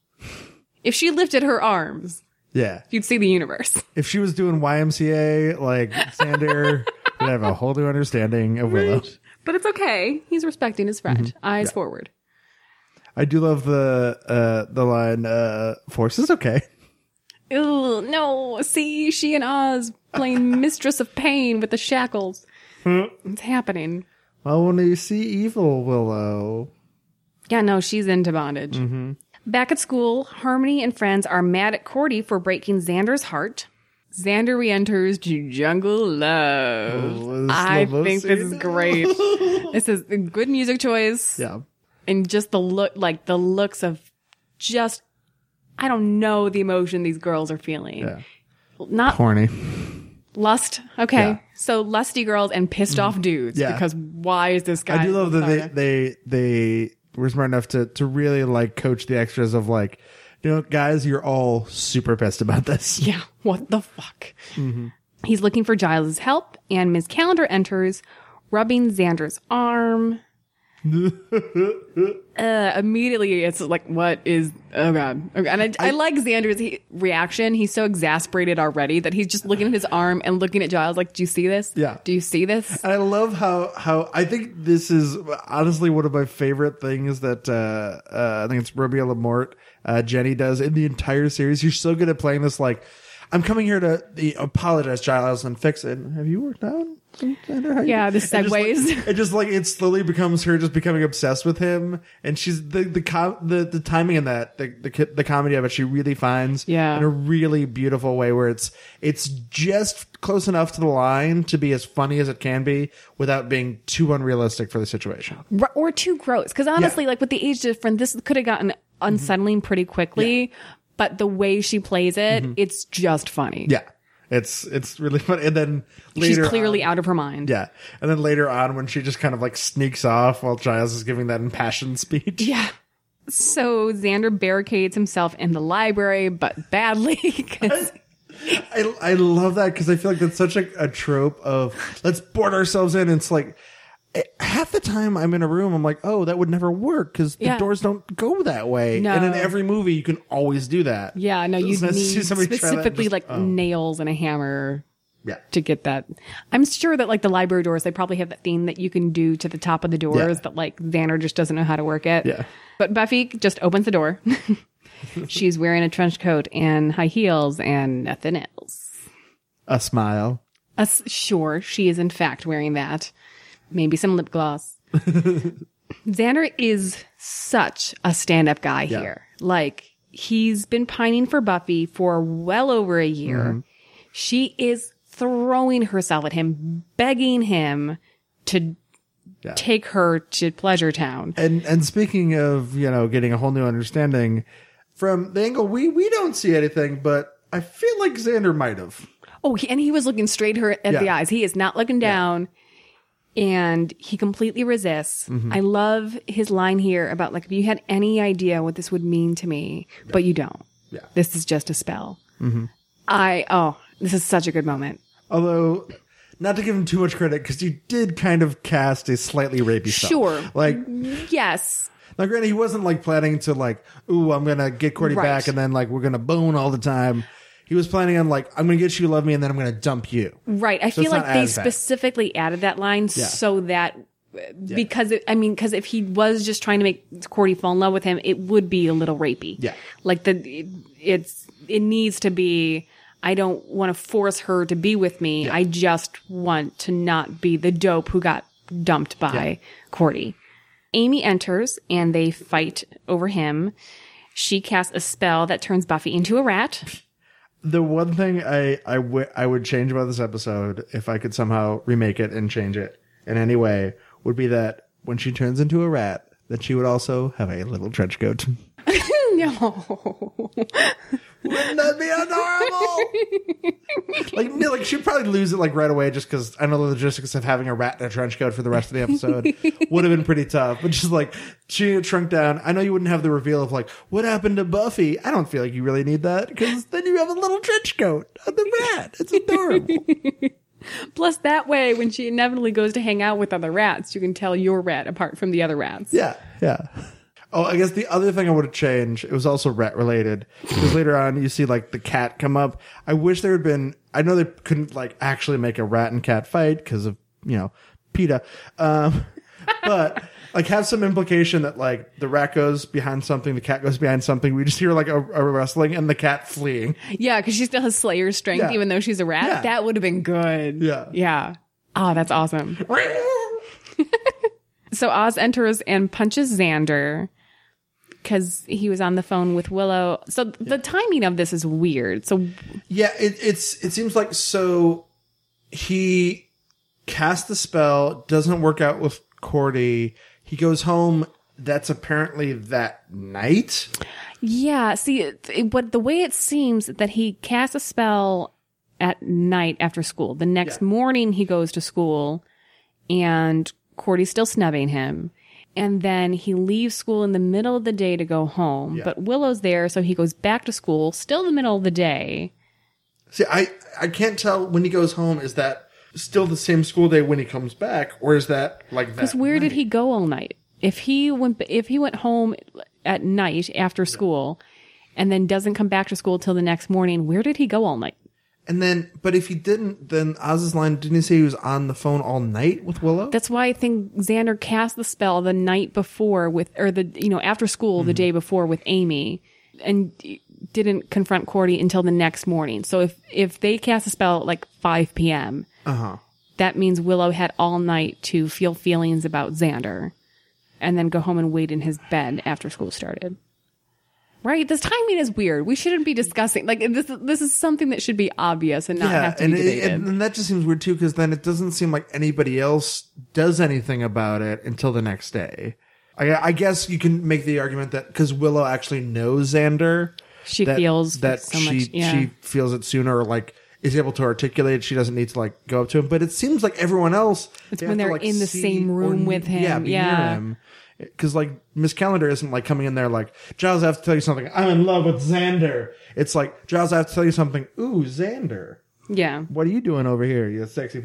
A: If she lifted her arms,
B: Yeah.
A: you'd see the universe.
B: If she was doing YMCA like Xander, would have a whole new understanding of Willow.
A: But it's okay. He's respecting his friend.
B: Mm-hmm.
A: Eyes forward.
B: I do love the uh the line uh force is okay.
A: Ew, no. See, she and Oz playing Mistress of Pain with the shackles. it's happening.
B: Well, when you see evil, Willow.
A: Yeah, no, she's into bondage.
B: Mm-hmm.
A: Back at school, Harmony and friends are mad at Cordy for breaking Xander's heart. Xander re-enters to Jungle Love.
B: Oh,
A: I think this is great. this is a good music choice.
B: Yeah.
A: And just the look like the looks of just I don't know the emotion these girls are feeling.
B: Yeah.
A: Not
B: Horny.
A: lust. Okay.
B: Yeah. Mm-hmm.
A: So lusty girls and pissed off dudes.
B: Yeah.
A: Because why is this guy?
B: I do love that they, they they were smart enough to to really like coach the extras of like, you know, guys, you're all super pissed about this.
A: Yeah. What the fuck?
B: Mm-hmm.
A: He's looking for Giles's help, and Ms. Calendar enters, rubbing Xander's arm. uh, immediately, it's like, what is? Oh god! Okay. And I, I, like Xander's he, reaction. He's so exasperated already that he's just looking at his arm and looking at Giles. Like, do you see this?
B: Yeah.
A: Do you see this?
B: And I love how how I think this is honestly one of my favorite things that uh, uh, I think it's Robia LaMorte uh, Jenny does in the entire series. You're so good at playing this like I'm coming here to the, apologize, Giles, and fix it. Have you worked out? Xander? How you
A: Yeah, the
B: And just, like,
A: segues.
B: it just like it slowly becomes her just becoming obsessed with him, and she's the the com- the, the timing in that the, the the comedy of it she really finds
A: Yeah.
B: in a really beautiful way where it's it's just close enough to the line to be as funny as it can be without being too unrealistic for the situation.
A: R- or too gross. Because honestly, like with the age difference, this could have gotten unsettling pretty quickly. But the way she plays it, mm-hmm. it's just funny.
B: Yeah, it's it's really funny. And then
A: She's clearly
B: on-
A: out of her mind.
B: yeah, and then later on when she just kind of like sneaks off while Giles is giving that impassioned speech.
A: Yeah. So Xander barricades himself in the library, but badly. 'cause-
B: I, I love that because I feel like that's such a, a trope of let's board ourselves in. It's like half the time I'm in a room, I'm like, oh, that would never work because the
A: Yeah.
B: doors don't go that way.
A: No.
B: And in every movie, you can always do that.
A: yeah, no, you
B: Just to see
A: need
B: somebody try that and
A: specifically
B: just-
A: like
B: oh.
A: nails and a hammer
B: Yeah.
A: to get that. I'm sure that like the library doors, they probably have that thing that you can do to the top of the doors
B: Yeah.
A: that like Xander just doesn't know how to work it.
B: Yeah.
A: But Buffy just opens the door. She's wearing a trench coat and high heels and nothing else.
B: A smile.
A: Us sure, she is in fact wearing that. Maybe some lip gloss. Xander is such a stand up guy
B: Yeah.
A: here. Like, he's been pining for Buffy for well over a year.
B: Mm-hmm.
A: She is throwing herself at him, begging him to
B: Yeah.
A: take her to Pleasure Town.
B: And and speaking of you know getting a whole new understanding from the angle we we don't see anything, but I feel like Xander might have.
A: Oh, he, and he was looking straight her at the eyes. He is not looking down. And he completely resists.
B: Mm-hmm.
A: I love his line here about like, if you had any idea what this would mean to me, but you don't.
B: Yeah. Mm-hmm.
A: This is just a spell. I, oh, this is such a good moment.
B: Although, not to give him too much credit, because you did kind of cast a slightly rapey spell.
A: Sure.
B: Like,
A: Yes.
B: now granted, he wasn't like planning to like, ooh, I'm gonna get Cordy
A: Right.
B: back, and then like we're gonna bone all the time. He was planning on like, I'm gonna get you to love me, and then I'm gonna dump you.
A: Right. I
B: So
A: feel like they
B: bad.
A: specifically added that line
B: Yeah.
A: so that because it, I mean, because if he was just trying to make Cordy fall in love with him, it would be a little rapey.
B: Yeah.
A: Like the it, it's it needs to be. I don't want to force her to be with me. I just want to not be the dope who got dumped by
B: Yeah.
A: Cordy. Amy enters and they fight over him. She casts a spell that turns Buffy into a rat.
B: The one thing I I would change about this episode, if I could somehow remake it and change it in any way, would be that when she turns into a rat, that she would also have a little trench coat.
A: no.
B: Wouldn't that be adorable? like, no, like she'd probably lose it like right away just because I know the logistics of having a rat in a trench coat for the rest of the episode would have been pretty tough. But just like she shrunk down. I know you wouldn't have the reveal of like what happened to Buffy. I don't feel like you really need that because then you have a little trench coat of the rat. It's adorable.
A: Plus, that way, when she inevitably goes to hang out with other rats, you can tell your rat apart from the other rats.
B: Yeah, yeah. Oh, I guess the other thing I would have changed, it was also rat related. Because later on you see like the cat come up. I wish there had been, I know they couldn't like actually make a rat and cat fight because of, you know, PETA. Um, but like have some implication that like the rat goes behind something, the cat goes behind something. We just hear like a, a wrestling and the cat fleeing.
A: Yeah, because she still has Slayer strength,
B: Yeah.
A: even though she's a rat.
B: Yeah.
A: That would have been good.
B: Yeah.
A: Yeah. Oh, that's awesome. So Oz enters and punches Xander because he was on the phone with Willow. So the timing of this is weird. So
B: Yeah, it, it's it seems like so he casts the spell, doesn't work out with Cordy. He goes home. That's apparently that night.
A: yeah, see, it, it- what the way it seems that he casts a spell at night after school. The next
B: Yeah.
A: morning he goes to school, and Cordy's still snubbing him. And then he leaves school in the middle of the day to go home.
B: Yeah.
A: But Willow's there, so he goes back to school, still in the middle of the day.
B: See, I I can't tell when he goes home. Is that still the same school day when he comes back, or is that like that?
A: Because where did he go all night? If he went, if he went home at night after school, and then doesn't come back to school till the next morning, where did he go all night?
B: And then, but if he didn't, then Oz's line didn't he say he was on the phone all night with Willow?
A: That's why I think Xander cast the spell the night before with, or the you know after school the day before with Amy, and didn't confront Cordy until the next morning. So if if they cast a spell at like five p.m.,
B: Uh huh.
A: that means Willow had all night to feel feelings about Xander and then go home and wait in his bed after school started. Right? This timing is weird. We shouldn't be discussing like this. This is something that should be obvious and not
B: Yeah,
A: have to
B: and,
A: be
B: it,
A: debated.
B: and and that just seems weird too, because then it doesn't seem like anybody else does anything about it until the next day. I, I guess you can make the argument that because Willow actually knows Xander,
A: She
B: that,
A: feels
B: that
A: so
B: she
A: much- yeah.
B: she feels it sooner, like is able to articulate. She doesn't need to like go up to him, but it seems like everyone else.
A: It's when they're
B: like,
A: in the same room
B: n-
A: with him,
B: Yeah,
A: yeah.
B: near him. Because like Miss Calendar isn't like coming in there like Giles. I have to tell you something. I'm in love with Xander. It's like Giles. I have to tell you something. Ooh, Xander.
A: yeah.
B: What are you doing over here? You sexy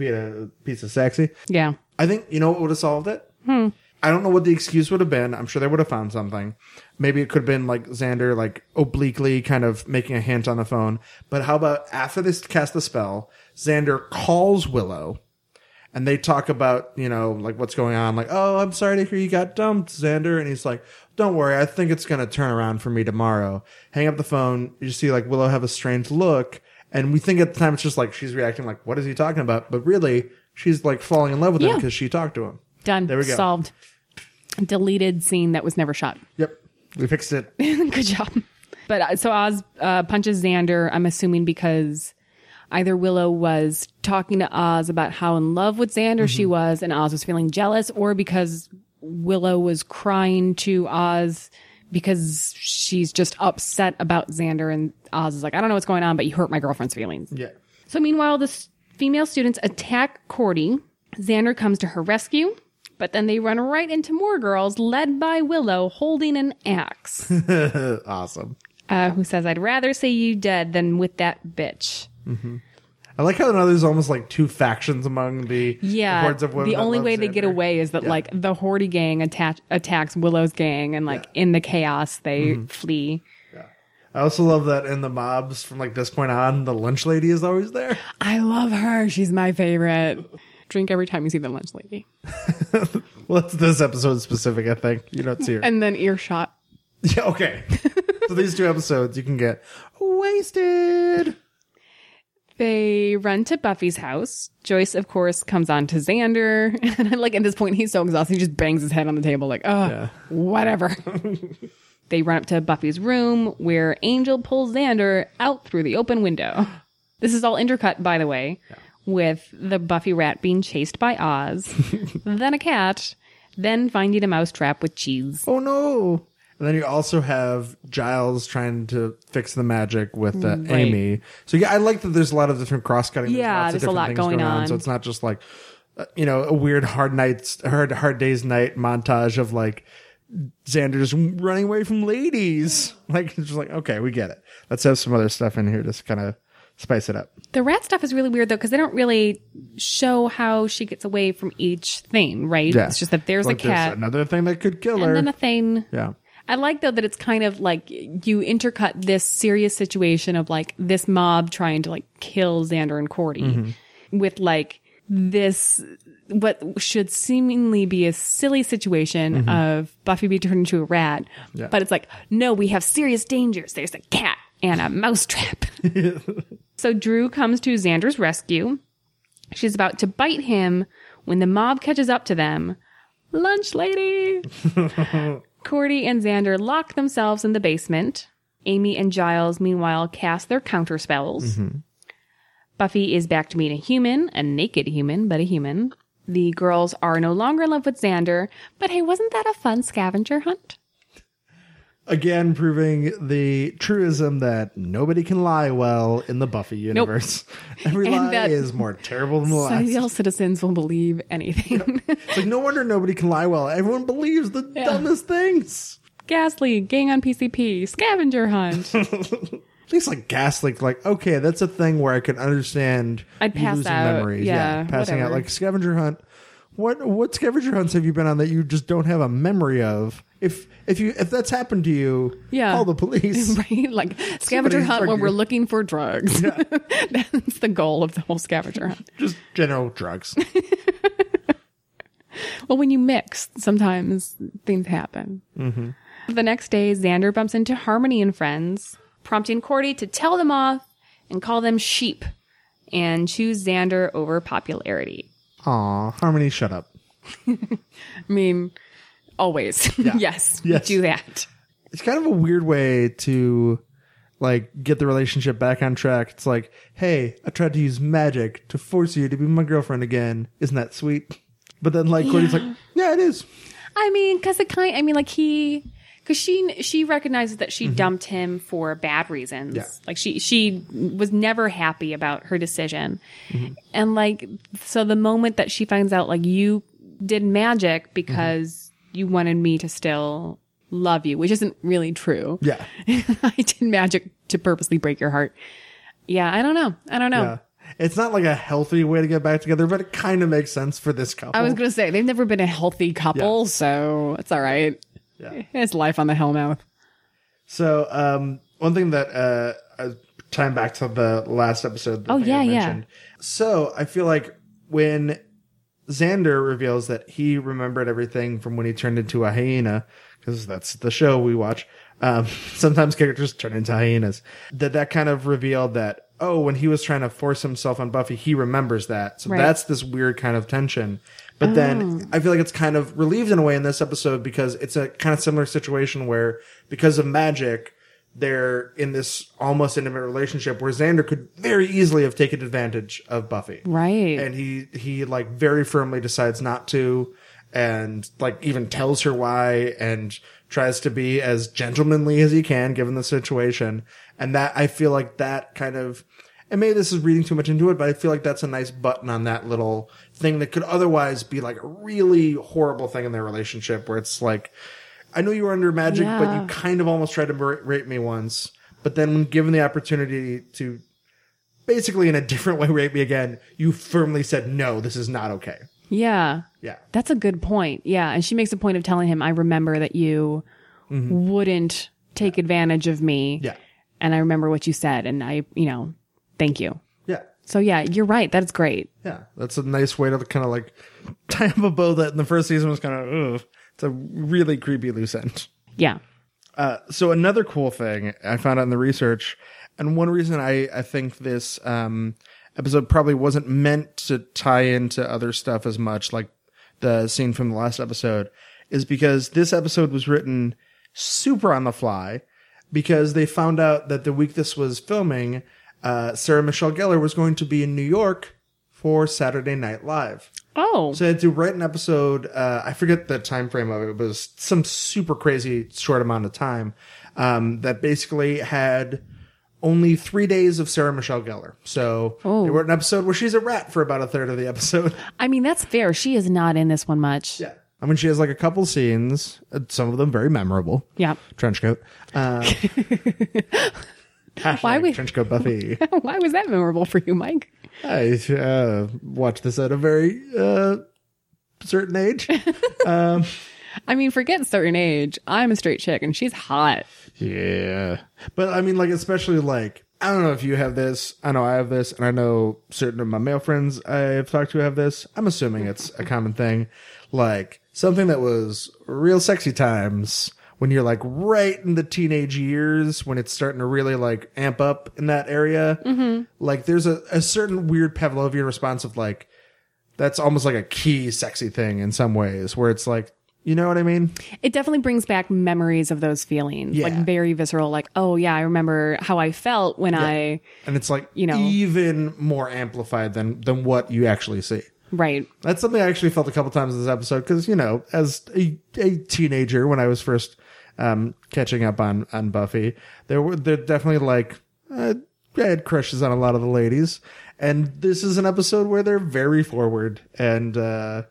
B: piece of sexy.
A: Yeah.
B: I think you know what would have solved it. Hmm. I don't know what the excuse would have been. I'm sure they would have found something. Maybe it could have been like Xander, like obliquely kind of making a hint on the phone. But how about after they cast the spell, Xander calls Willow and they talk about, you know, like what's going on. Like, oh, I'm sorry to hear you got dumped, Xander. And he's like, don't worry. I think it's going to turn around for me tomorrow. Hang up the phone. You see like Willow have a strange look. And we think at the time it's just like she's reacting like, what is he talking about? But really, she's like falling in love with him
A: Yeah.
B: because she talked to him.
A: Done.
B: There we go.
A: Solved. Deleted scene that was never shot.
B: Yep. We fixed it.
A: Good job. But uh, so Oz uh, punches Xander, I'm assuming because either Willow was talking to Oz about how in love with Xander she was and Oz was feeling jealous, or because Willow was crying to Oz because she's just upset about Xander and Oz is like, I don't know what's going on, but you hurt my girlfriend's feelings.
B: Yeah.
A: So meanwhile, the s- female students attack Cordy. Xander comes to her rescue, but then they run right into more girls led by Willow holding an axe.
B: awesome.
A: uh, who says, I'd rather see you dead than with that bitch.
B: I like how now there's almost like two factions among the
A: Yeah.
B: hordes of women.
A: the only way they get away is that,
B: Yeah.
A: like, the Horty gang attach- attacks Willow's gang, and, like, in the chaos, they
B: Mm-hmm.
A: flee.
B: I also love that in the mobs from like this point on, the lunch lady is always there.
A: I love her. She's my favorite. Drink every time you see the lunch lady.
B: Well, it's this episode specific, I think. You don't see her.
A: And then earshot.
B: yeah, okay. so these two episodes you can get wasted.
A: They run to Buffy's house. Joyce, of course, comes on to Xander. And I like at this point, he's so exhausted, he just bangs his head on the table, like, oh,
B: Yeah.
A: whatever. they run up to Buffy's room where Angel pulls Xander out through the open window. This is all intercut, by the way, with the Buffy rat being chased by Oz, then a cat, then finding a mouse trap with cheese.
B: Oh no. And then you also have Giles trying to fix the magic with uh,
A: Right.
B: Amy. So yeah, I like that there's a lot of different cross cutting.
A: Yeah, there's a lot going on.
B: So it's not just like, uh, you know, a weird hard nights, hard hard days night montage of like Xander just running away from ladies. Like it's just like okay, we get it. Let's have some other stuff in here just kind of spice it up.
A: The rat stuff is really weird though because they don't really show how she gets away from each thing, right?
B: Yeah,
A: It's just that there's a cat
B: another thing that could kill
A: and
B: her.
A: then a thing.
B: yeah.
A: I like though that it's kind of like you intercut this serious situation of like this mob trying to like kill Xander and Cordy
B: Mm-hmm.
A: with like this what should seemingly be a silly situation of Buffy being turned into a rat.
B: Mm-hmm. Yeah.
A: But it's like, no, we have serious dangers. There's a cat and a mousetrap. so Dru comes to Xander's rescue. She's about to bite him when the mob catches up to them. Lunch lady! Cordy and Xander lock themselves in the basement. Amy and Giles, meanwhile, cast their counter spells. Mm-hmm. Buffy is back to being a human, a naked human, but a human. The girls are no longer in love with Xander, but hey, wasn't that a fun scavenger hunt?
B: Again, proving the truism that nobody can lie well in the Buffy universe. Every
A: And
B: lie is more terrible than the last.
A: Sunnydale citizens will believe anything.
B: It's like no wonder nobody can lie well. Everyone believes the dumbest things.
A: Ghastly, gang on PCP, scavenger hunt.
B: At least like gas leak, like okay, that's a thing where I can understand.
A: I'd pass
B: losing
A: out.
B: Memories.
A: Yeah,
B: passing out like scavenger hunt. What what scavenger hunts have you been on that you just don't have a memory of? If if you if that's happened to you,
A: Yeah.
B: call the police.
A: right? Like scavenger
B: Somebody's
A: hunt when we're looking for drugs. That's the goal of the whole scavenger hunt.
B: just general drugs.
A: Well, when you mix, sometimes things happen. Mm-hmm. The next day, Xander bumps into Harmony and friends, prompting Cordy to tell them off and call them sheep and choose Xander over popularity.
B: Aw, Harmony, shut up.
A: I mean, always. yes,
B: Yes.
A: do that.
B: it's kind of a weird way to like get the relationship back on track. It's like, hey, I tried to use magic to force you to be my girlfriend again. Isn't that sweet? But then like Cordy's like, yeah, it is.
A: I mean, because it kind. I mean, like he, because she she recognizes that she mm-hmm. dumped him for bad reasons.
B: Yeah.
A: Like she she was never happy about her decision, mm-hmm. and like so the moment that she finds out like you did magic because you wanted me to still love you, which isn't really true.
B: Yeah.
A: I did magic to purposely break your heart. Yeah, I don't know. I don't know.
B: Yeah. It's not like a healthy way to get back together, but it kind of makes sense for this couple.
A: I was gonna say they've never been a healthy couple,
B: Yeah.
A: so it's all right.
B: Yeah.
A: It's life on the Hellmouth.
B: So, um, one thing that, uh, uh, time back to the last episode. that
A: Oh, yeah, yeah.
B: So I feel like when Xander reveals that he remembered everything from when he turned into a hyena, because that's the show we watch. Um, sometimes characters turn into hyenas. That that kind of revealed that oh, when he was trying to force himself on Buffy, he remembers that. So
A: Right.
B: that's this weird kind of tension. But
A: Oh.
B: then I feel like it's kind of relieved in a way in this episode because it's a kind of similar situation where because of magic, they're in this almost intimate relationship where Xander could very easily have taken advantage of Buffy.
A: Right.
B: And he, he like very firmly decides not to and like even tells her why and tries to be as gentlemanly as he can given the situation. And that I feel like that kind of, and maybe this is reading too much into it, but I feel like that's a nice button on that little thing that could otherwise be like a really horrible thing in their relationship where it's like, I know you were under magic, but you kind of almost tried to ra- rape me once. But then when given the opportunity to basically in a different way rape me again, you firmly said, no, this is not okay.
A: yeah.
B: Yeah.
A: That's a good point. Yeah. And she makes a point of telling him, I remember that you mm-hmm. wouldn't take advantage of me.
B: Yeah.
A: And I remember what you said. And I, you know, thank you.
B: Yeah.
A: So yeah, you're right. That's great.
B: Yeah. That's a nice way to kind of like tie up a bow that in the first season was kind of, ugh. It's a really creepy loose end.
A: Yeah.
B: Uh, so another cool thing I found out in the research, and one reason I, I think this um, episode probably wasn't meant to tie into other stuff as much, like the scene from the last episode, is because this episode was written super on the fly because they found out that the week this was filming, uh, Sarah Michelle Gellar was going to be in New York for Saturday Night Live.
A: Oh,
B: So I had to write an episode. Uh, I forget the time frame of it. It was some super crazy short amount of time um, that basically had only three days of Sarah Michelle Gellar. So
A: Oh.
B: they wrote an episode where she's a rat for about a third of the episode.
A: I mean that's fair. She is not in this one much.
B: yeah. I mean, she has like a couple scenes, uh, some of them very memorable.
A: Yeah.
B: Trench coat. Uh,
A: Why we-
B: trench coat Buffy?
A: Why was that memorable for you, Mike?
B: I uh, watched this at a very uh, certain age.
A: I mean, forget certain age. I'm a straight chick, and she's hot.
B: Yeah. But I mean, like, especially like, I don't know if you have this. I know I have this, and I know certain of my male friends I've talked to have this. I'm assuming it's a common thing. Like, something that was real sexy times when you're like right in the teenage years, when it's starting to really like amp up in that area. Mm-hmm. Like, there's a, a certain weird Pavlovian response of like, that's almost like a key sexy thing in some ways, where it's like, you know what I mean?
A: It definitely brings back memories of those feelings,
B: Yeah.
A: like very visceral. Like, oh yeah, I remember how I felt when I.
B: and it's like
A: You know.
B: even more amplified than than what you actually see.
A: Right.
B: That's something I actually felt a couple times in this episode because you know, as a, a teenager when I was first um, catching up on on Buffy, there were they're definitely like uh, I had crushes on a lot of the ladies, and this is an episode where they're very forward and. uh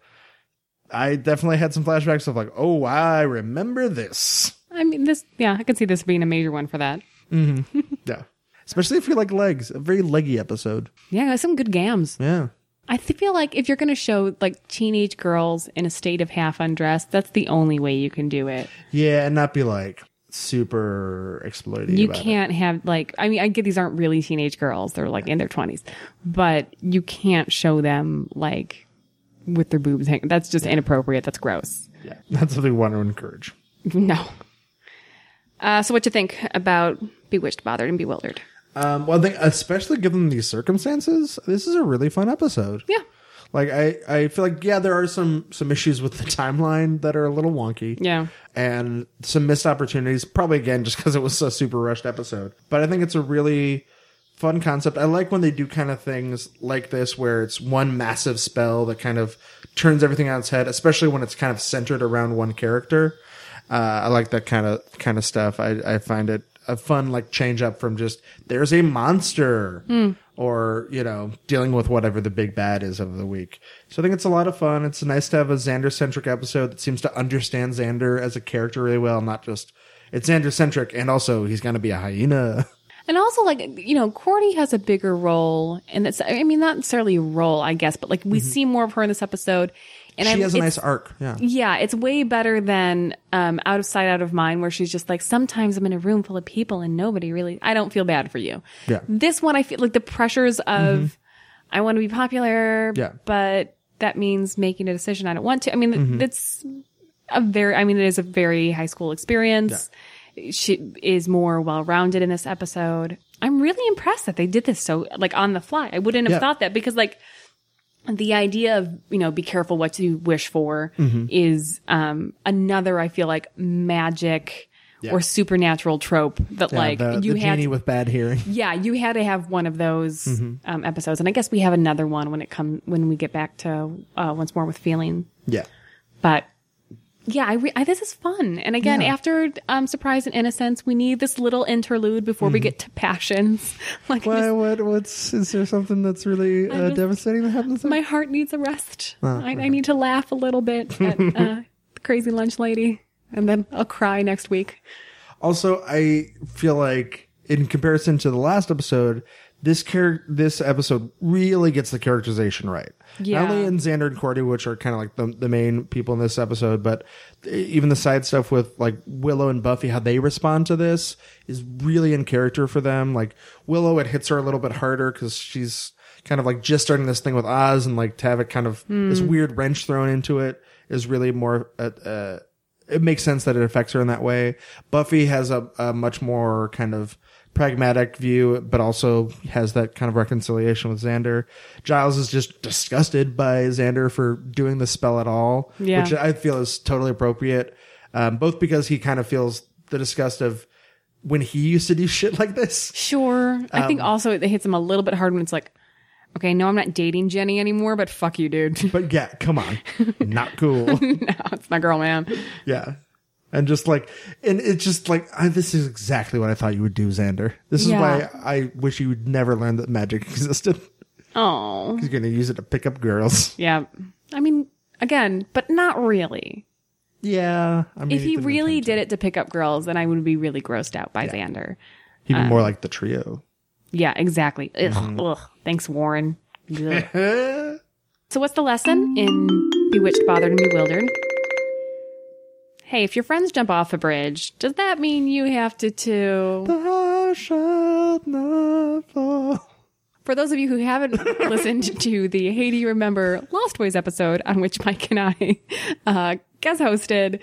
B: I definitely had some flashbacks of like, oh, I remember this.
A: I mean, this. Yeah, I can see this being a major one for that. Mm-hmm.
B: Yeah. Especially if you like legs. A very leggy episode.
A: Yeah, some good gams.
B: Yeah.
A: I feel like if you're going to show like teenage girls in a state of half undressed, that's the only way you can do it.
B: Yeah, and not be like super exploitative.
A: You can't have like I mean I get these aren't really teenage girls they're like in their 20s but you can't show them like with their boobs hanging that's just inappropriate that's gross
B: Yeah, that's what we want to encourage.
A: no uh, so what you think about bewitched bothered and bewildered
B: Um, well, I think especially given these circumstances, this is a really fun episode.
A: yeah
B: Like I, I feel like yeah, there are some some issues with the timeline that are a little wonky.
A: yeah
B: and some missed opportunities. Probably again just because it was a super rushed episode. But I think it's a really fun concept. I like when they do kind of things like this where it's one massive spell that kind of turns everything on its head, especially when it's kind of centered around one character. Uh, I like that kind of kind of stuff. I, I find it a fun like change up from just there's a monster hmm. or you know dealing with whatever the big bad is of the week. So I think it's a lot of fun. It's nice to have a Xander centric episode that seems to understand Xander as a character really well, not just it's Xander centric and also he's going to be a hyena.
A: and also like you know Cordy has a bigger role and it's I mean not necessarily a role I guess but like we mm-hmm. see more of her in this episode and
B: she
A: I,
B: has a nice arc. Yeah.
A: Yeah, it's way better than um, out of sight, out of mind, where she's just like, sometimes I'm in a room full of people and nobody really, I don't feel bad for you.
B: Yeah.
A: This one, I feel like the pressures of, I want to be popular,
B: Yeah.
A: but that means making a decision I don't want to. I mean, it's a very, I mean, it is a very high school experience. She is more well rounded in this episode. I'm really impressed that they did this so, like, on the fly. I wouldn't have
B: Yeah.
A: thought that because, like, the idea of you know be careful what you wish for
B: Mm-hmm.
A: is um another i feel like magic or supernatural trope that
B: Yeah,
A: like
B: the,
A: you
B: the
A: had
B: genie with bad hearing.
A: yeah you had to have one of those
B: Mm-hmm.
A: um episodes and i guess we have another one when it come when we get back to uh once more with feeling
B: Yeah.
A: but yeah, I, re- I this is fun. And again,
B: Yeah.
A: after um, surprise and innocence, we need this little interlude before we get to passions. Like
B: Why?
A: just-
B: What? What's? Is there something that's really uh,
A: just-
B: devastating that happens?
A: My heart needs a rest.
B: Oh,
A: I, I need to laugh a little bit at uh, the crazy lunch lady, and then I'll cry next week.
B: Also, I feel like in comparison to the last episode, this char- this episode really gets the characterization right.
A: Yeah.
B: Not only in Xander and Cordy, which are kind of like the, the main people in this episode, but even the side stuff with like Willow and Buffy, how they respond to this is really in character for them. Like Willow, it hits her a little bit harder because she's kind of like just starting this thing with Oz and like to have it kind of this weird wrench thrown into it is really more, uh, uh, it makes sense that it affects her in that way. Buffy has a, a much more kind of pragmatic view, but also has that kind of reconciliation with Xander. Giles is just disgusted by Xander for doing the spell at all,
A: Yeah.
B: which I feel is totally appropriate. Um, both because he kind of feels the disgust of when he used to do shit like this.
A: Sure, I think
B: Um,
A: also it hits him a little bit hard when it's like, Okay, no, I'm not dating Jenny anymore, but fuck you, dude.
B: But yeah, come on. Not cool.
A: no, it's my girl, man.
B: Yeah. And just like, and it's just like, I, this is exactly what I thought you would do, Xander. This is
A: Yeah.
B: why I wish you would never learn that magic existed.
A: Oh,
B: He's going to use it to pick up girls.
A: yeah. I mean, again, but not really.
B: Yeah. I mean,
A: If he really did it to pick up girls, then I would be really grossed out by Xander.
B: He'd be
A: uh,
B: more like the trio.
A: Yeah, exactly. Ugh,
B: Mm-hmm.
A: ugh. Thanks, Warren. Ugh. so, what's the lesson in Bewitched, Bothered, and Bewildered? Hey, if your friends jump off a bridge, does that mean you have to too?
B: Thou shalt not fall.
A: For those of you who haven't listened to the Hey Do You Remember Lost Boys episode on which Mike and I uh, guest hosted,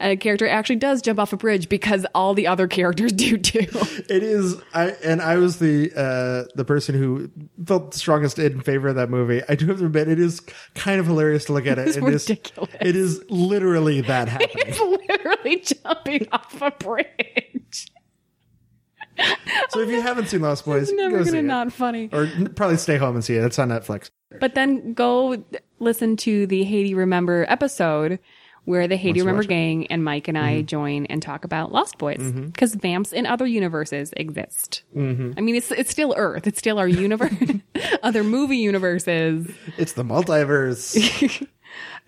A: a character actually does jump off a bridge because all the other characters do too.
B: It is, I and I was the uh the person who felt the strongest in favor of that movie. I do have to admit, it is kind of hilarious to look at it.
A: It's
B: It is-
A: ridiculous.
B: it is literally that happening.
A: It's literally jumping off a bridge.
B: so if you haven't seen Lost Boys,
A: It's never
B: go
A: gonna
B: it.
A: not funny.
B: or probably stay home and see it. It's on Netflix.
A: But then go listen to the Hey Do You Remember episode where the
B: Hey
A: Do
B: You Remember
A: gang and Mike and
B: Mm-hmm.
A: I join and talk about Lost Boys because vamps in other universes exist.
B: Mm-hmm.
A: I mean, it's it's still Earth. It's still our universe. other movie universes.
B: It's the multiverse.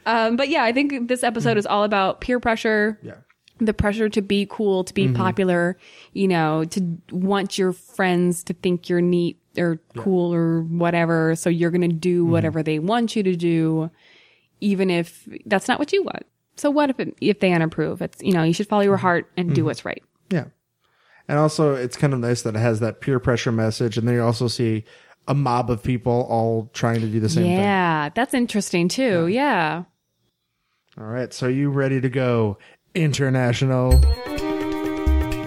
A: Um, but yeah, I think this episode is all about peer pressure.
B: yeah.
A: the pressure to be cool, to be
B: Mm-hmm.
A: popular, you know, to want your friends to think you're neat or cool or whatever. So you're going to do
B: Mm-hmm.
A: whatever they want you to do, even if that's not what you want. So what if it, if they unapprove? It's you know you should follow your
B: Mm-hmm.
A: heart and do what's right.
B: Yeah. And also, it's kind of nice that it has that peer pressure message, and then you also see a mob of people all trying to do the same thing.
A: Yeah, that's interesting too. Yeah.
B: All right, so are you ready to go international?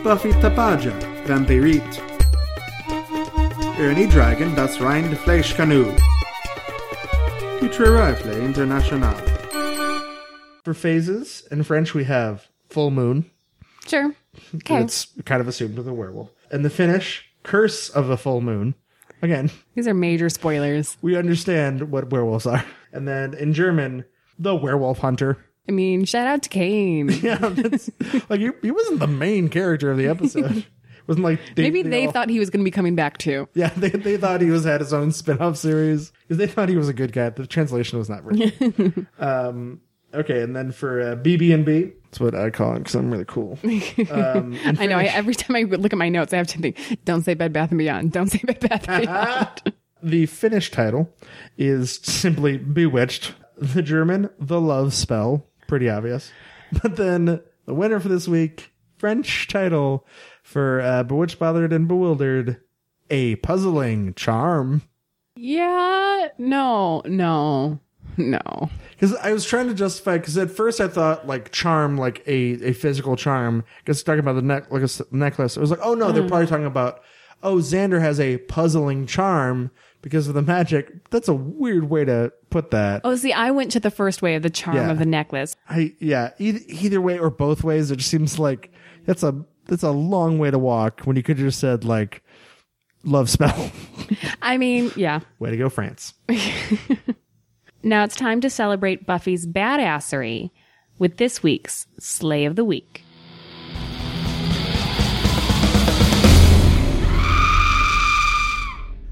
B: Buffy Tapaja, Vampirit. Ernie Dragon, das rein de Fleisch Canoe. Future Rifle International. For phases, in French we have full moon.
A: Sure. Okay.
B: It's kind of assumed with a werewolf. And the Finnish, curse of a full moon. Again,
A: These are major spoilers.
B: we understand what werewolves are. And then in German, the werewolf hunter.
A: I mean, shout out to Cain.
B: Yeah, that's like he, he wasn't the main character of the episode. It wasn't like they,
A: Maybe they
B: all-
A: thought he was going to be coming back too.
B: Yeah, they, they thought he was had his own spin-off series because they thought he was a good guy. The translation was not written. um, okay, and then for uh, BB and B, that's what I call it because I'm really cool. Um,
A: I know. I, every time I look at my notes, I have to think, don't say Bed Bath and Beyond. Don't say Bed Bath Beyond.
B: the Finnish title is simply Bewitched. The German, The Love Spell, pretty obvious. But then the winner for this week, French title for uh, Bewitched, Bothered, and Bewildered, A Puzzling Charm.
A: yeah. No, no, no.
B: Because I was trying to justify, because at first I thought like charm, like a, a physical charm, because talking about the neck, like a s- necklace. I was like, oh no, they're hmm. probably talking about, oh, Xander has a puzzling charm because of the magic. That's a weird way to put that.
A: Oh, see, I went to the first way of the charm
B: Yeah.
A: of the necklace.
B: I yeah, either, either way or both ways, it just seems like that's a that's a long way to walk when you could have just said like love spell.
A: I mean, yeah.
B: way to go, France.
A: Now it's time to celebrate Buffy's badassery with this week's Slay of the Week.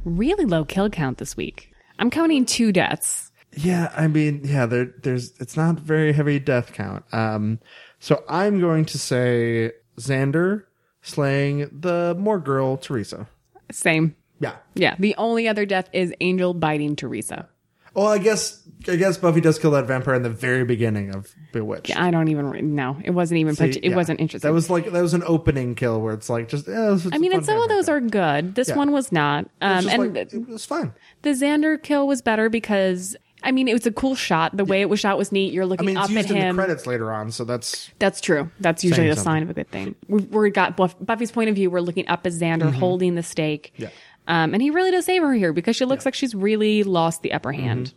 A: Really low kill count this week. I'm counting two deaths.
B: Yeah, I mean, yeah, there there's it's not very heavy death count. Um, so I'm going to say Xander slaying the more girl Teresa.
A: Same.
B: Yeah.
A: Yeah. The only other death is Angel biting Teresa.
B: Well, I guess I guess Buffy does kill that vampire in the very beginning of Bewitched.
A: I don't even re- no. It wasn't even.
B: See,
A: it
B: yeah.
A: wasn't interesting.
B: That was like that was an opening kill where it's like just. Yeah,
A: I mean, and some of those are good. This
B: Yeah.
A: one was not. Um, and
B: it was fine.
A: the Xander kill was better because I mean it was a cool shot. The way it was shot was neat. You're
B: I
A: looking
B: mean, it's
A: up
B: used
A: at
B: in
A: him.
B: the credits later on, so that's
A: That's true. That's usually a
B: something.
A: sign of a good thing. We've, we got Buff- Buffy's point of view. We're looking up at Xander holding the stake.
B: Mm-hmm. Yeah.
A: Um, and he really does save her here because she looks like she's really lost the upper hand.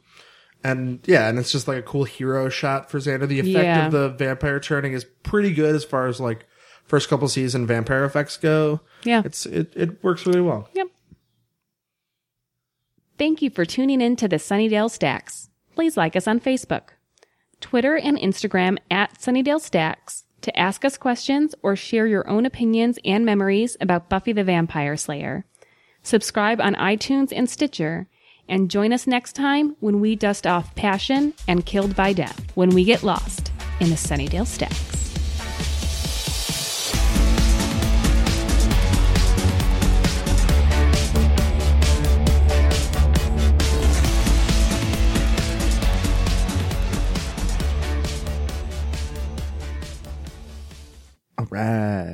B: And yeah, and it's just like a cool hero shot for Xander. The effect
A: Yeah.
B: of the vampire turning is pretty good as far as like first couple season vampire effects go.
A: Yeah.
B: It's it, it works really well.
A: Yep. Thank you for tuning in to the Sunnydale Stacks. Please like us on Facebook, Twitter, and Instagram at Sunnydale Stacks to ask us questions or share your own opinions and memories about Buffy the Vampire Slayer. Subscribe on iTunes and Stitcher, and join us next time when we dust off passion and killed by death when we get lost in the Sunnydale Stacks.
B: All right.